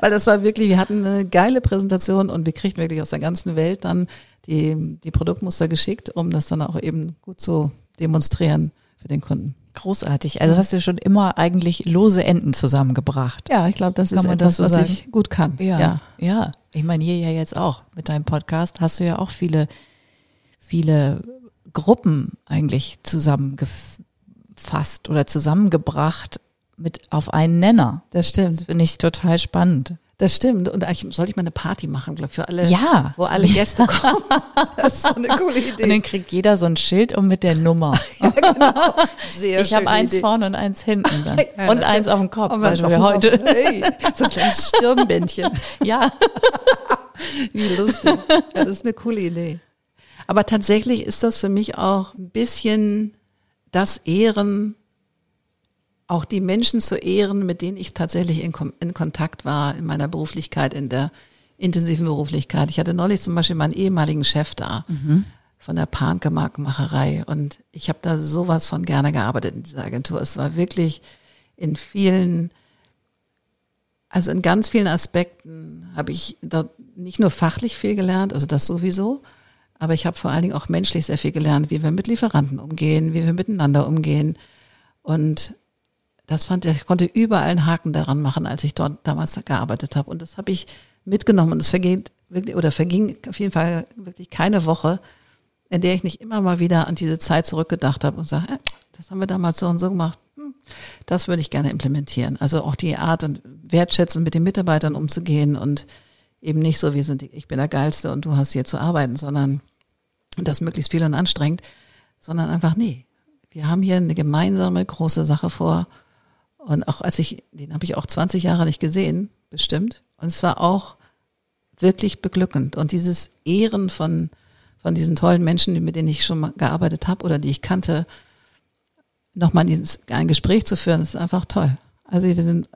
Weil das war wirklich, wir hatten eine geile Präsentation und wir kriegten wirklich aus der ganzen Welt dann die, die Produktmuster geschickt, um das dann auch eben gut zu demonstrieren für den Kunden. Großartig. Also hast du schon immer eigentlich lose Enden zusammengebracht. Ja, ich glaube, das kann ist etwas, das so was ich gut kann. Ja, ja. ja. Ich meine, hier ja jetzt auch mit deinem Podcast hast du ja auch viele viele Gruppen eigentlich zusammengefasst oder zusammengebracht mit auf einen Nenner. Das stimmt. Das finde ich total spannend. Das stimmt. Und eigentlich sollte ich mal eine Party machen, glaube für alle, ja. wo alle Gäste kommen. Das ist so eine coole Idee. Und dann kriegt jeder so ein Schild und mit der Nummer. ja, genau. Sehr ich habe eins Idee. vorne und eins hinten dann. Ja, und eins auf dem Kopf, weil wir heute. Hey, so ein kleines Stirnbändchen. ja. Wie lustig. Ja, das ist eine coole Idee. Aber tatsächlich ist das für mich auch ein bisschen das Ehren, auch die Menschen zu ehren, mit denen ich tatsächlich in, in Kontakt war in meiner Beruflichkeit, in der intensiven Beruflichkeit. Ich hatte neulich zum Beispiel meinen ehemaligen Chef da. Mhm von der Panke-Markenmacherei. Und ich habe da sowas von gerne gearbeitet in dieser Agentur. Es war wirklich in vielen, also in ganz vielen Aspekten habe ich dort nicht nur fachlich viel gelernt, also das sowieso, aber ich habe vor allen Dingen auch menschlich sehr viel gelernt, wie wir mit Lieferanten umgehen, wie wir miteinander umgehen. Und das fand ich, ich konnte überall einen Haken daran machen, als ich dort damals gearbeitet habe. Und das habe ich mitgenommen. Und es vergeht wirklich, oder verging auf jeden Fall wirklich keine Woche, in der ich nicht immer mal wieder an diese Zeit zurückgedacht habe und sage, äh, das haben wir damals so und so gemacht. Hm, das würde ich gerne implementieren. Also auch die Art und wertschätzen, mit den Mitarbeitern umzugehen und eben nicht so, wir sind, die, ich bin der Geilste und du hast hier zu arbeiten, sondern das möglichst viel und anstrengend, sondern einfach, nee, wir haben hier eine gemeinsame große Sache vor. Und auch als ich, den habe ich auch 20 Jahre nicht gesehen, bestimmt. Und es war auch wirklich beglückend. Und dieses Ehren von, von diesen tollen Menschen, mit denen ich schon mal gearbeitet habe oder die ich kannte, nochmal ein Gespräch zu führen, ist einfach toll. Also wir sind,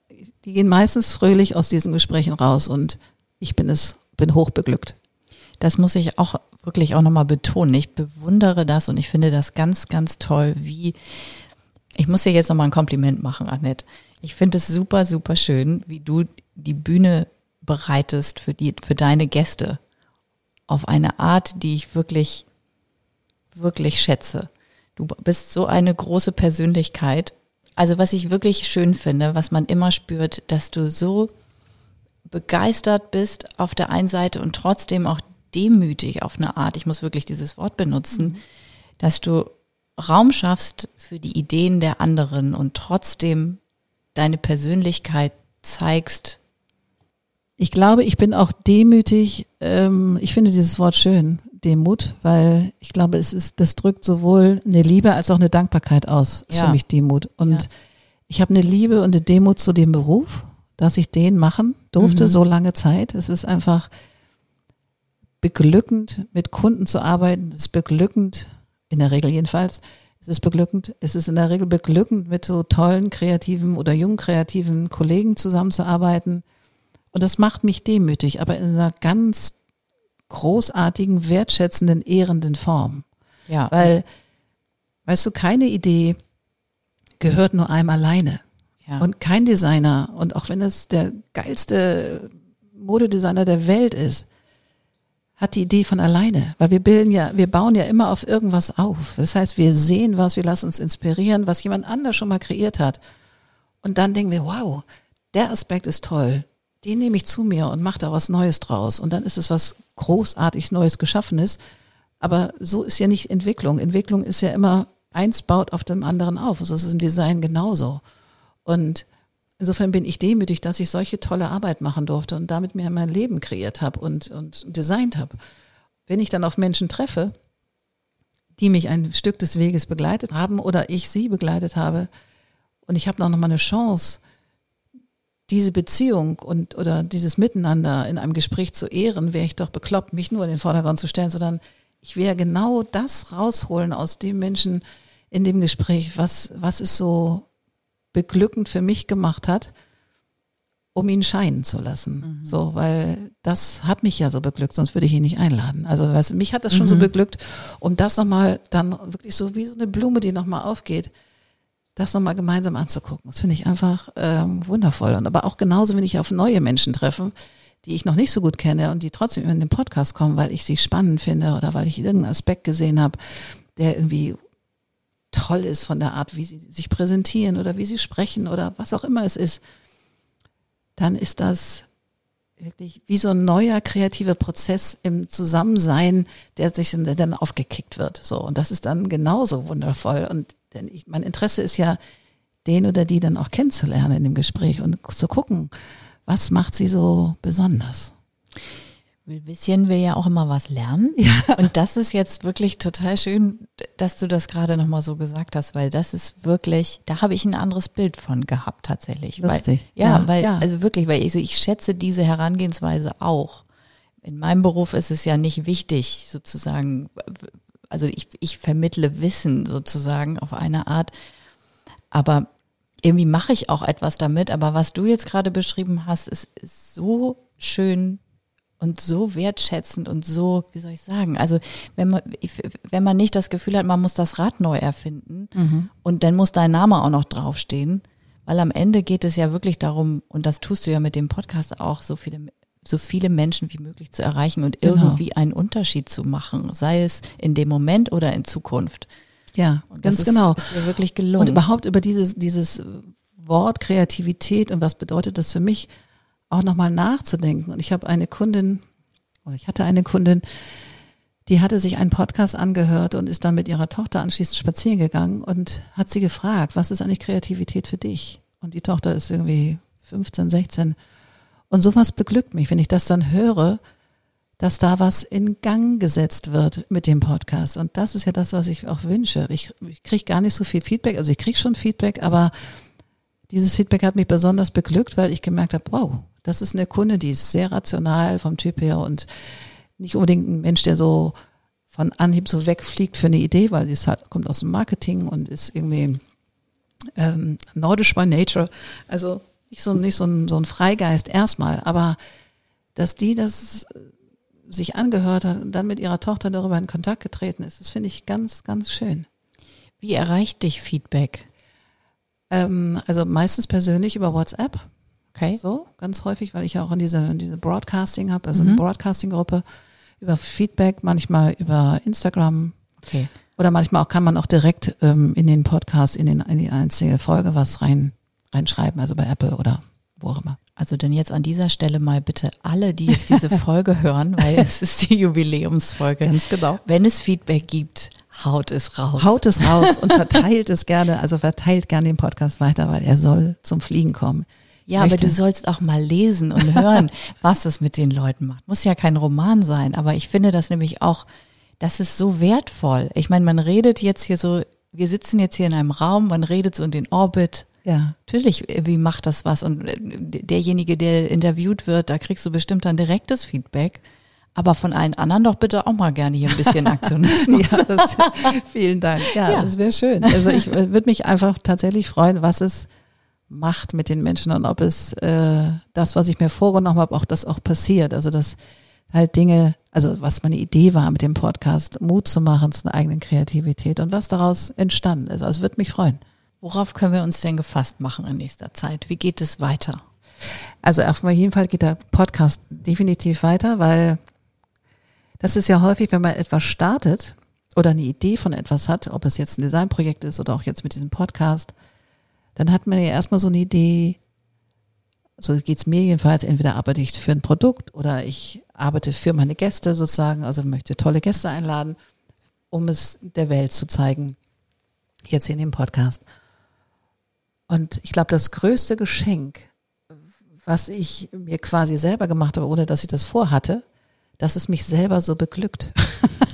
die gehen meistens fröhlich aus diesen Gesprächen raus und ich bin es, bin hochbeglückt. Das muss ich auch wirklich auch nochmal betonen. Ich bewundere das und ich finde das ganz, ganz toll, wie, ich muss dir jetzt nochmal ein Kompliment machen, Annette. Ich finde es super, super schön, wie du die Bühne bereitest für die, für deine Gäste. Auf eine Art, die ich wirklich, wirklich schätze. Du bist so eine große Persönlichkeit. Also was ich wirklich schön finde, was man immer spürt, dass du so begeistert bist auf der einen Seite und trotzdem auch demütig auf eine Art, ich muss wirklich dieses Wort benutzen, mhm. dass du Raum schaffst für die Ideen der anderen und trotzdem deine Persönlichkeit zeigst. Ich glaube, ich bin auch demütig. Ähm, ich finde dieses Wort schön. Demut, weil ich glaube, es ist, das drückt sowohl eine Liebe als auch eine Dankbarkeit aus. Ja. für mich Demut. Und ja. ich habe eine Liebe und eine Demut zu dem Beruf, dass ich den machen durfte, mhm. so lange Zeit. Es ist einfach beglückend, mit Kunden zu arbeiten. Es ist beglückend, in der Regel jedenfalls. Es ist beglückend. Es ist in der Regel beglückend, mit so tollen kreativen oder jungen kreativen Kollegen zusammenzuarbeiten. Und das macht mich demütig, aber in einer ganz großartigen, wertschätzenden, ehrenden Form. Ja. Weil, weißt du, keine Idee gehört nur einem alleine. Ja. Und kein Designer, und auch wenn es der geilste Modedesigner der Welt ist, hat die Idee von alleine, weil wir bilden ja, wir bauen ja immer auf irgendwas auf. Das heißt, wir sehen was, wir lassen uns inspirieren, was jemand anders schon mal kreiert hat. Und dann denken wir, wow, der Aspekt ist toll den nehme ich zu mir und mache da was Neues draus. Und dann ist es was großartig Neues Geschaffenes. Aber so ist ja nicht Entwicklung. Entwicklung ist ja immer, eins baut auf dem anderen auf. So ist es im Design genauso. Und insofern bin ich demütig, dass ich solche tolle Arbeit machen durfte und damit mir mein Leben kreiert habe und, und designt habe. Wenn ich dann auf Menschen treffe, die mich ein Stück des Weges begleitet haben oder ich sie begleitet habe und ich habe noch mal eine Chance, diese Beziehung und oder dieses Miteinander in einem Gespräch zu ehren, wäre ich doch bekloppt, mich nur in den Vordergrund zu stellen, sondern ich wäre genau das rausholen aus dem Menschen in dem Gespräch, was, was es so beglückend für mich gemacht hat, um ihn scheinen zu lassen. Mhm. So, weil das hat mich ja so beglückt, sonst würde ich ihn nicht einladen. Also, weißt mich hat das schon mhm. so beglückt, um das nochmal dann wirklich so wie so eine Blume, die nochmal aufgeht, das nochmal gemeinsam anzugucken. Das finde ich einfach ähm, wundervoll. Und aber auch genauso, wenn ich auf neue Menschen treffe, die ich noch nicht so gut kenne und die trotzdem in den Podcast kommen, weil ich sie spannend finde oder weil ich irgendeinen Aspekt gesehen habe, der irgendwie toll ist von der Art, wie sie sich präsentieren oder wie sie sprechen oder was auch immer es ist, dann ist das wirklich wie so ein neuer kreativer Prozess im Zusammensein, der sich dann aufgekickt wird. So und das ist dann genauso wundervoll und denn ich, mein Interesse ist ja, den oder die dann auch kennenzulernen in dem Gespräch und zu gucken, was macht sie so besonders. Ein bisschen will ja auch immer was lernen. Ja. Und das ist jetzt wirklich total schön, dass du das gerade nochmal so gesagt hast, weil das ist wirklich, da habe ich ein anderes Bild von gehabt tatsächlich. Lustig. Weil, ja, ja, weil, ja. also wirklich, weil ich, ich schätze diese Herangehensweise auch. In meinem Beruf ist es ja nicht wichtig, sozusagen, also ich, ich vermittle Wissen sozusagen auf eine Art, aber irgendwie mache ich auch etwas damit. Aber was du jetzt gerade beschrieben hast, ist, ist so schön und so wertschätzend und so, wie soll ich sagen, also wenn man, wenn man nicht das Gefühl hat, man muss das Rad neu erfinden mhm. und dann muss dein Name auch noch draufstehen, weil am Ende geht es ja wirklich darum, und das tust du ja mit dem Podcast auch, so viele so viele Menschen wie möglich zu erreichen und genau. irgendwie einen Unterschied zu machen, sei es in dem Moment oder in Zukunft. Ja, und ganz ist, genau. Ist dir wirklich gelungen. Und überhaupt über dieses, dieses Wort Kreativität und was bedeutet das für mich, auch nochmal nachzudenken. Und ich habe eine Kundin, oder ich hatte eine Kundin, die hatte sich einen Podcast angehört und ist dann mit ihrer Tochter anschließend spazieren gegangen und hat sie gefragt, was ist eigentlich Kreativität für dich? Und die Tochter ist irgendwie 15, 16 Und sowas beglückt mich, wenn ich das dann höre, dass da was in Gang gesetzt wird mit dem Podcast. Und das ist ja das, was ich auch wünsche. Ich, ich kriege gar nicht so viel Feedback, also ich kriege schon Feedback, aber dieses Feedback hat mich besonders beglückt, weil ich gemerkt habe, wow, das ist eine Kunde, die ist sehr rational vom Typ her und nicht unbedingt ein Mensch, der so von Anhieb so wegfliegt für eine Idee, weil die halt, kommt aus dem Marketing und ist irgendwie ähm, nordisch by nature. Also nicht so, nicht so ein, so ein Freigeist erstmal, aber dass die das sich angehört hat und dann mit ihrer Tochter darüber in Kontakt getreten ist, das finde ich ganz, ganz schön. Wie erreicht dich Feedback? Ähm, also meistens persönlich über WhatsApp. Okay. So, ganz häufig, weil ich ja auch in diese, in diese Broadcasting habe, also Mhm. eine Broadcasting-Gruppe, über Feedback, manchmal über Instagram Okay. oder manchmal auch kann man auch direkt ähm, in den Podcast, in, den, in die einzige Folge was rein reinschreiben, also bei Apple oder wo auch immer. Also dann jetzt an dieser Stelle mal bitte alle, die jetzt diese Folge hören, weil es ist die Jubiläumsfolge. genau. Wenn es Feedback gibt, haut es raus. Haut es raus und verteilt es gerne, also verteilt gerne den Podcast weiter, weil er soll zum Fliegen kommen. Ja, aber möchte- du sollst auch mal lesen und hören, was es mit den Leuten macht. Muss ja kein Roman sein, aber ich finde das nämlich auch, das ist so wertvoll. Ich meine, man redet jetzt hier so, wir sitzen jetzt hier in einem Raum, man redet so in den Orbit. Ja. Natürlich, äh, wie macht das was? Und äh, derjenige, der interviewt wird, da kriegst du bestimmt dann direktes Feedback. Aber von allen anderen doch bitte auch mal gerne hier ein bisschen Aktionismus. Ja, das, vielen Dank. Ja, Ja. das wäre schön. Also ich äh, würde mich einfach tatsächlich freuen, was es macht mit den Menschen und ob es äh, das, was ich mir vorgenommen habe, auch das auch passiert. Also dass halt Dinge, also was meine Idee war mit dem Podcast, Mut zu machen zu einer eigenen Kreativität und was daraus entstanden ist. Also es würde mich freuen. Worauf können wir uns denn gefasst machen in nächster Zeit? Wie geht es weiter? Also auf jeden Fall geht der Podcast definitiv weiter, weil das ist ja häufig, wenn man etwas startet oder eine Idee von etwas hat, ob es jetzt ein Designprojekt ist oder auch jetzt mit diesem Podcast, dann hat man ja erstmal so eine Idee, so geht's mir jedenfalls, entweder arbeite ich für ein Produkt oder ich arbeite für meine Gäste sozusagen, also möchte tolle Gäste einladen, um es der Welt zu zeigen, jetzt hier in dem Podcast. Und ich glaube, das größte Geschenk, was ich mir quasi selber gemacht habe, ohne dass ich das vorhatte, dass es mich selber so beglückt.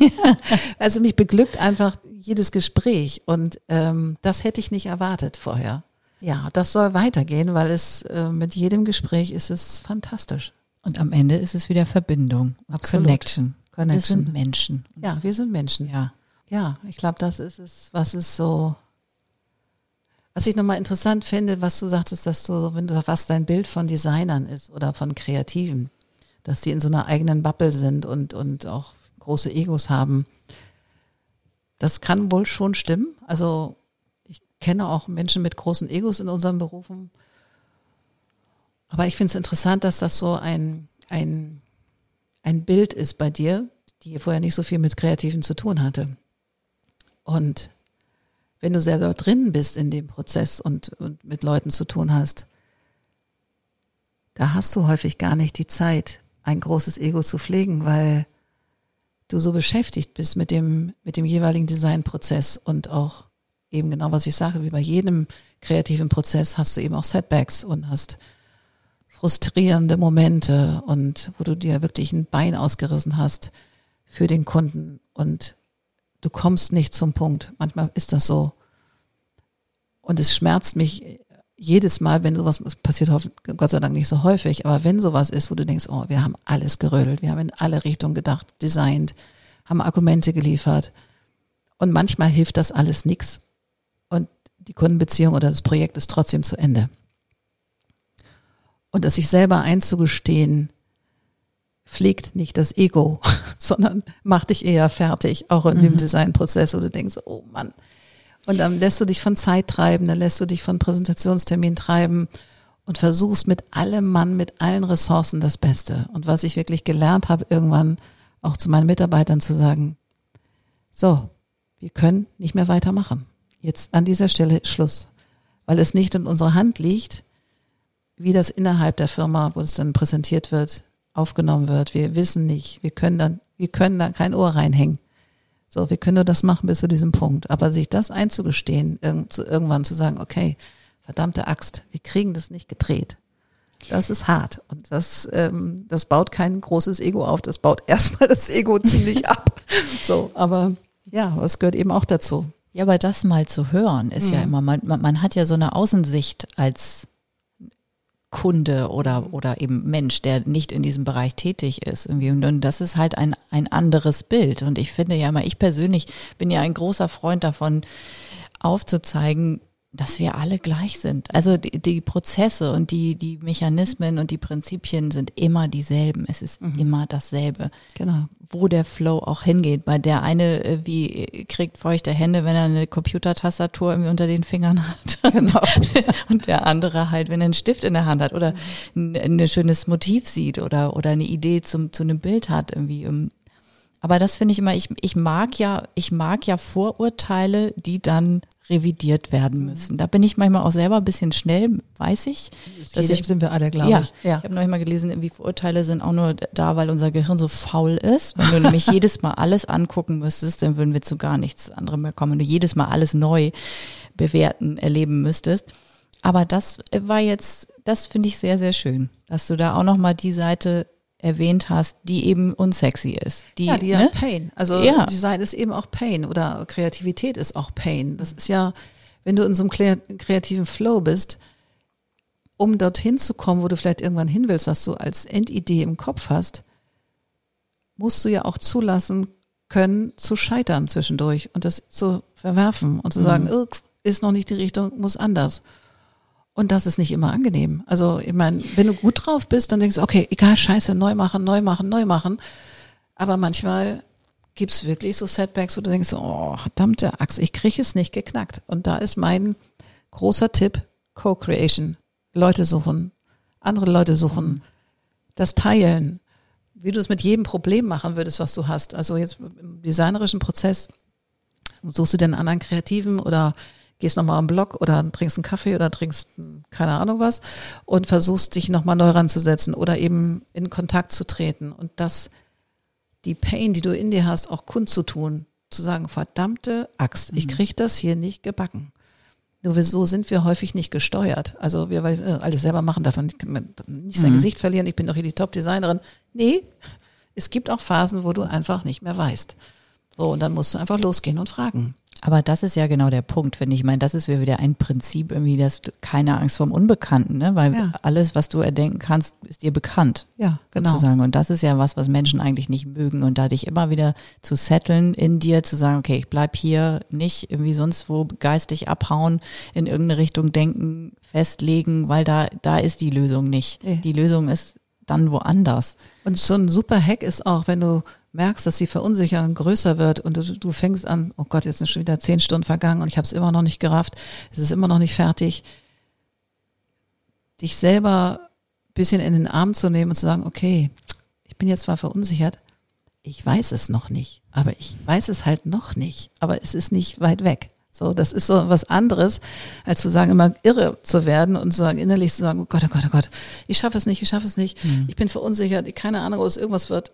also mich beglückt einfach jedes Gespräch und ähm, das hätte ich nicht erwartet vorher. Ja, das soll weitergehen, weil es äh, mit jedem Gespräch ist es fantastisch. Und am Ende ist es wieder Verbindung, Absolut. Connection. Wir Connection. sind Menschen. Ja, wir sind Menschen. Ja. Ja, ich glaube, das ist es, was ist so, was ich nochmal interessant finde, was du sagtest, dass du, so, wenn du, was dein Bild von Designern ist oder von Kreativen, dass die in so einer eigenen Bubble sind und, und auch große Egos haben. Das kann wohl schon stimmen. Also kenne auch Menschen mit großen Egos in unseren Berufen. Aber ich finde es interessant, dass das so ein, ein, ein Bild ist bei dir, die vorher nicht so viel mit Kreativen zu tun hatte. Und wenn du selber drin bist in dem Prozess und, und mit Leuten zu tun hast, da hast du häufig gar nicht die Zeit, ein großes Ego zu pflegen, weil du so beschäftigt bist mit dem, mit dem jeweiligen Designprozess und auch eben genau, was ich sage, wie bei jedem kreativen Prozess hast du eben auch Setbacks und hast frustrierende Momente und wo du dir wirklich ein Bein ausgerissen hast für den Kunden und du kommst nicht zum Punkt. Manchmal ist das so. Und es schmerzt mich jedes Mal, wenn sowas passiert, Gott sei Dank nicht so häufig, aber wenn sowas ist, wo du denkst, oh, wir haben alles gerödelt, wir haben in alle Richtungen gedacht, designt, haben Argumente geliefert. Und manchmal hilft das alles nichts. Die Kundenbeziehung oder das Projekt ist trotzdem zu Ende. Und das sich selber einzugestehen, pflegt nicht das Ego, sondern macht dich eher fertig, auch in dem Designprozess, wo du denkst, oh Mann. Und dann lässt du dich von Zeit treiben, dann lässt du dich von Präsentationstermin treiben und versuchst mit allem Mann, mit allen Ressourcen das Beste. Und was ich wirklich gelernt habe, irgendwann auch zu meinen Mitarbeitern zu sagen, so, wir können nicht mehr weitermachen. Jetzt an dieser Stelle Schluss. Weil es nicht in unserer Hand liegt, wie das innerhalb der Firma, wo es dann präsentiert wird, aufgenommen wird. Wir wissen nicht. Wir können dann, wir können da kein Ohr reinhängen. So, wir können nur das machen bis zu diesem Punkt. Aber sich das einzugestehen, irgend, zu, irgendwann zu sagen, okay, verdammte Axt, wir kriegen das nicht gedreht. Das ist hart. Und das, ähm, das baut kein großes Ego auf. Das baut erstmal das Ego ziemlich ab. So, aber ja, es gehört eben auch dazu. Ja, aber das mal zu hören ist mhm. ja immer, man, man, hat ja so eine Außensicht als Kunde oder, oder eben Mensch, der nicht in diesem Bereich tätig ist. Irgendwie. Und, und das ist halt ein, ein anderes Bild. Und ich finde ja immer, ich persönlich bin ja ein großer Freund davon, aufzuzeigen, dass wir alle gleich sind. Also die, die, Prozesse und die, die Mechanismen und die Prinzipien sind immer dieselben. Es ist mhm. immer dasselbe. Genau. Wo der Flow auch hingeht. Bei der eine äh, wie kriegt feuchte Hände, wenn er eine Computertastatur irgendwie unter den Fingern hat. Genau. und der andere halt, wenn er einen Stift in der Hand hat oder ein, ein schönes Motiv sieht oder, oder eine Idee zum, zu einem Bild hat irgendwie. Ähm. Aber das finde ich immer, ich, ich mag ja, ich mag ja Vorurteile, die dann revidiert werden müssen. Da bin ich manchmal auch selber ein bisschen schnell, weiß ich. Dass ich, sind wir alle, glaube ja, ich. Ja. Ich habe noch mal gelesen, wie Vorurteile sind auch nur da, weil unser Gehirn so faul ist. Wenn du nämlich jedes Mal alles angucken müsstest, dann würden wir zu gar nichts anderem mehr kommen. Wenn du jedes Mal alles neu bewerten, erleben müsstest. Aber das war jetzt, das finde ich sehr, sehr schön, dass du da auch noch mal die Seite erwähnt hast, die eben unsexy ist. Die, ja, die ne? ja Pain. Also ja. Design ist eben auch Pain oder Kreativität ist auch Pain. Das ist ja, wenn du in so einem kreativen Flow bist, um dorthin zu kommen, wo du vielleicht irgendwann hin willst, was du als Endidee im Kopf hast, musst du ja auch zulassen können, zu scheitern zwischendurch und das zu verwerfen und zu mhm. sagen, ist noch nicht die Richtung, muss anders. Und das ist nicht immer angenehm. Also, ich meine, wenn du gut drauf bist, dann denkst du, okay, egal, scheiße, neu machen, neu machen, neu machen. Aber manchmal gibt's wirklich so Setbacks, wo du denkst, oh, verdammte Axt, ich kriege es nicht geknackt. Und da ist mein großer Tipp, Co-Creation. Leute suchen, andere Leute suchen, das Teilen, wie du es mit jedem Problem machen würdest, was du hast. Also jetzt im designerischen Prozess suchst du den anderen Kreativen oder gehst nochmal am Block oder trinkst einen Kaffee oder trinkst keine Ahnung was und versuchst dich nochmal neu ranzusetzen oder eben in Kontakt zu treten und das, die Pain, die du in dir hast, auch kundzutun, zu sagen, verdammte Axt, ich mhm. krieg das hier nicht gebacken. Nur so sind wir häufig nicht gesteuert. Also wir weil äh, alles selber machen, darf man nicht, nicht sein mhm. Gesicht verlieren, ich bin doch hier die Top-Designerin. Nee, es gibt auch Phasen, wo du einfach nicht mehr weißt. So, und dann musst du einfach losgehen und fragen. Aber das ist ja genau der Punkt, finde ich. Ich meine, das ist wieder ein Prinzip irgendwie, dass du keine Angst vorm Unbekannten, ne? Weil ja. alles, was du erdenken kannst, ist dir bekannt. Ja, genau. Sozusagen. Und das ist ja was, was Menschen eigentlich nicht mögen. Und da dich immer wieder zu setteln in dir, zu sagen, okay, ich bleib hier nicht irgendwie sonst wo geistig abhauen, in irgendeine Richtung denken, festlegen, weil da, da ist die Lösung nicht. Nee. Die Lösung ist dann woanders. Und so ein super Hack ist auch, wenn du merkst, dass die Verunsicherung größer wird und du, du fängst an, oh Gott, jetzt sind schon wieder zehn Stunden vergangen und ich habe es immer noch nicht gerafft, es ist immer noch nicht fertig, dich selber bisschen in den Arm zu nehmen und zu sagen, okay, ich bin jetzt zwar verunsichert, ich weiß es noch nicht, aber ich weiß es halt noch nicht, aber es ist nicht weit weg. So, das ist so was anderes, als zu sagen, immer irre zu werden und zu sagen, innerlich zu sagen, oh Gott, oh Gott, oh Gott, ich schaffe es nicht, ich schaffe es nicht, mhm. ich bin verunsichert, keine Ahnung, was irgendwas wird.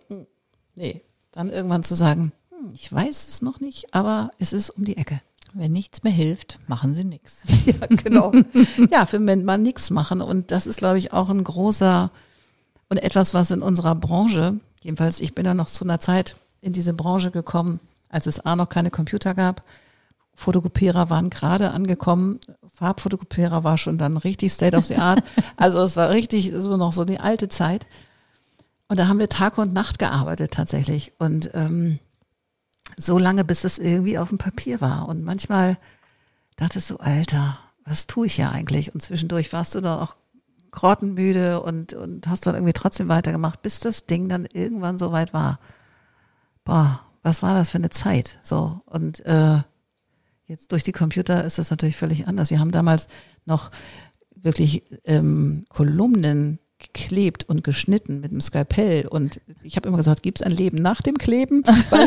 Nee, dann irgendwann zu sagen, hm, ich weiß es noch nicht, aber es ist um die Ecke. Wenn nichts mehr hilft, machen sie nichts. Ja, genau. ja, für Moment mal nichts machen. Und das ist, glaube ich, auch ein großer und etwas, was in unserer Branche, jedenfalls ich bin da noch zu einer Zeit in diese Branche gekommen, als es A noch keine Computer gab. Fotokopierer waren gerade angekommen. Farbfotokopierer war schon dann richtig State of the Art. Also es war richtig so noch so die alte Zeit. Und da haben wir Tag und Nacht gearbeitet tatsächlich. Und ähm, so lange, bis es irgendwie auf dem Papier war. Und manchmal dachtest du, Alter, was tue ich ja eigentlich? Und zwischendurch warst du da auch grottenmüde und, und hast dann irgendwie trotzdem weitergemacht, bis das Ding dann irgendwann so weit war. Boah, was war das für eine Zeit? So. Und äh, jetzt durch die Computer ist das natürlich völlig anders. Wir haben damals noch wirklich ähm, Kolumnen geklebt und geschnitten mit dem Skalpell. Und ich habe immer gesagt, gibt es ein Leben nach dem Kleben? Weil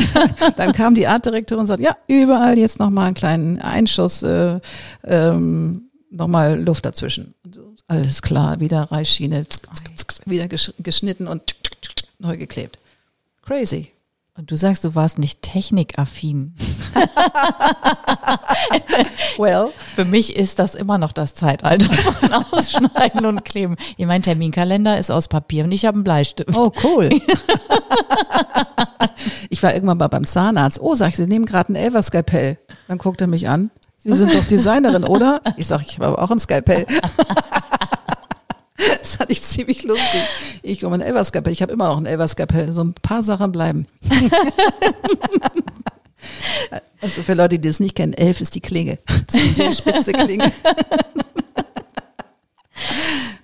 dann kam die Artdirektorin und sagt, ja, überall jetzt nochmal einen kleinen Einschuss, äh, ähm, nochmal Luft dazwischen. alles klar, wieder Reißschiene, wieder geschnitten und neu geklebt. Crazy. Und du sagst, du warst nicht technikaffin. well. Für mich ist das immer noch das Zeitalter von Ausschneiden und Kleben. Mein Terminkalender ist aus Papier und ich habe einen Bleistift. Oh, cool. ich war irgendwann mal beim Zahnarzt. Oh, sag ich, Sie nehmen gerade ein Elverskalpell. Dann guckt er mich an. Sie sind doch Designerin, oder? Ich sage, ich habe auch ein Skalpell. Das hatte ich ziemlich lustig. Ich komme ein Elverskalpell. Ich habe immer noch ein Elverskalpell. So ein paar Sachen bleiben. Also für Leute, die das nicht kennen, elf ist die Klinge. Das ist eine sehr spitze Klinge.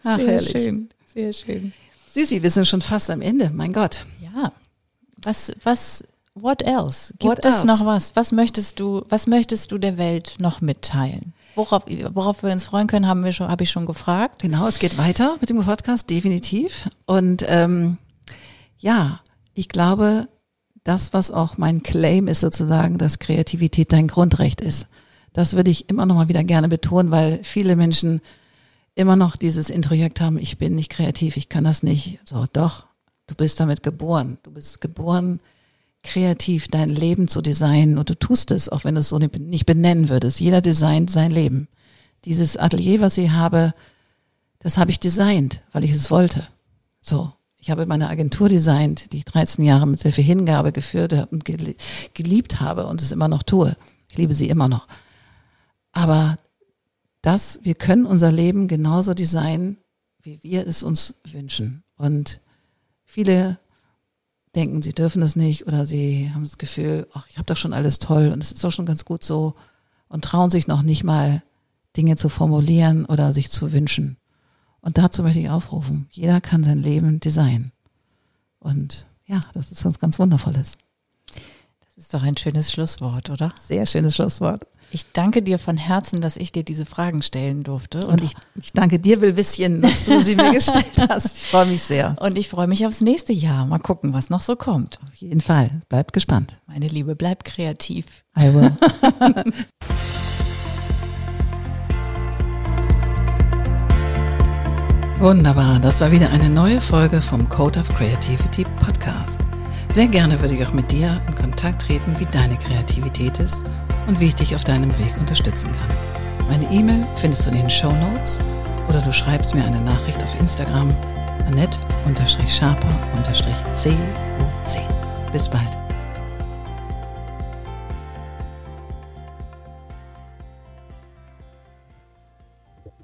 Ach, sehr herrlich. schön, sehr schön. Süßi, wir sind schon fast am Ende, mein Gott. Ja. Was, was, what else? Gibt what es else? noch was? Was möchtest du, was möchtest du der Welt noch mitteilen? Worauf, worauf wir uns freuen können, haben wir schon, habe ich schon gefragt. Genau, es geht weiter mit dem Podcast, definitiv. Und ähm, ja, ich glaube, das, was auch mein Claim ist sozusagen, dass Kreativität dein Grundrecht ist. Das würde ich immer noch mal wieder gerne betonen, weil viele Menschen immer noch dieses Introjekt haben, ich bin nicht kreativ, ich kann das nicht. So, doch, du bist damit geboren. Du bist geboren, kreativ dein Leben zu designen und du tust es, auch wenn du es so nicht benennen würdest. Jeder designt sein Leben. Dieses Atelier, was ich habe, das habe ich designt, weil ich es wollte. So. Ich habe meine Agentur designt, die ich 13 Jahre mit sehr viel Hingabe geführt habe und geliebt habe und es immer noch tue. Ich liebe sie immer noch. Aber das, wir können unser Leben genauso designen, wie wir es uns wünschen. Und viele denken, sie dürfen es nicht oder sie haben das Gefühl, ach, ich habe doch schon alles toll und es ist doch schon ganz gut so und trauen sich noch nicht mal Dinge zu formulieren oder sich zu wünschen. Und dazu möchte ich aufrufen, jeder kann sein Leben designen. Und ja, das ist was ganz Wundervolles. Das ist doch ein schönes Schlusswort, oder? Sehr schönes Schlusswort. Ich danke dir von Herzen, dass ich dir diese Fragen stellen durfte. Und, und ich, ich danke dir, Wilwisschen, dass du sie mir gestellt hast. Ich freue mich sehr. Und ich freue mich aufs nächste Jahr. Mal gucken, was noch so kommt. Auf jeden Fall. Bleib gespannt. Meine Liebe, bleib kreativ. I will. Wunderbar, das war wieder eine neue Folge vom Code of Creativity Podcast. Sehr gerne würde ich auch mit dir in Kontakt treten, wie deine Kreativität ist und wie ich dich auf deinem Weg unterstützen kann. Meine E-Mail findest du in den Show Notes oder du schreibst mir eine Nachricht auf Instagram annette-sharper-coc. Bis bald.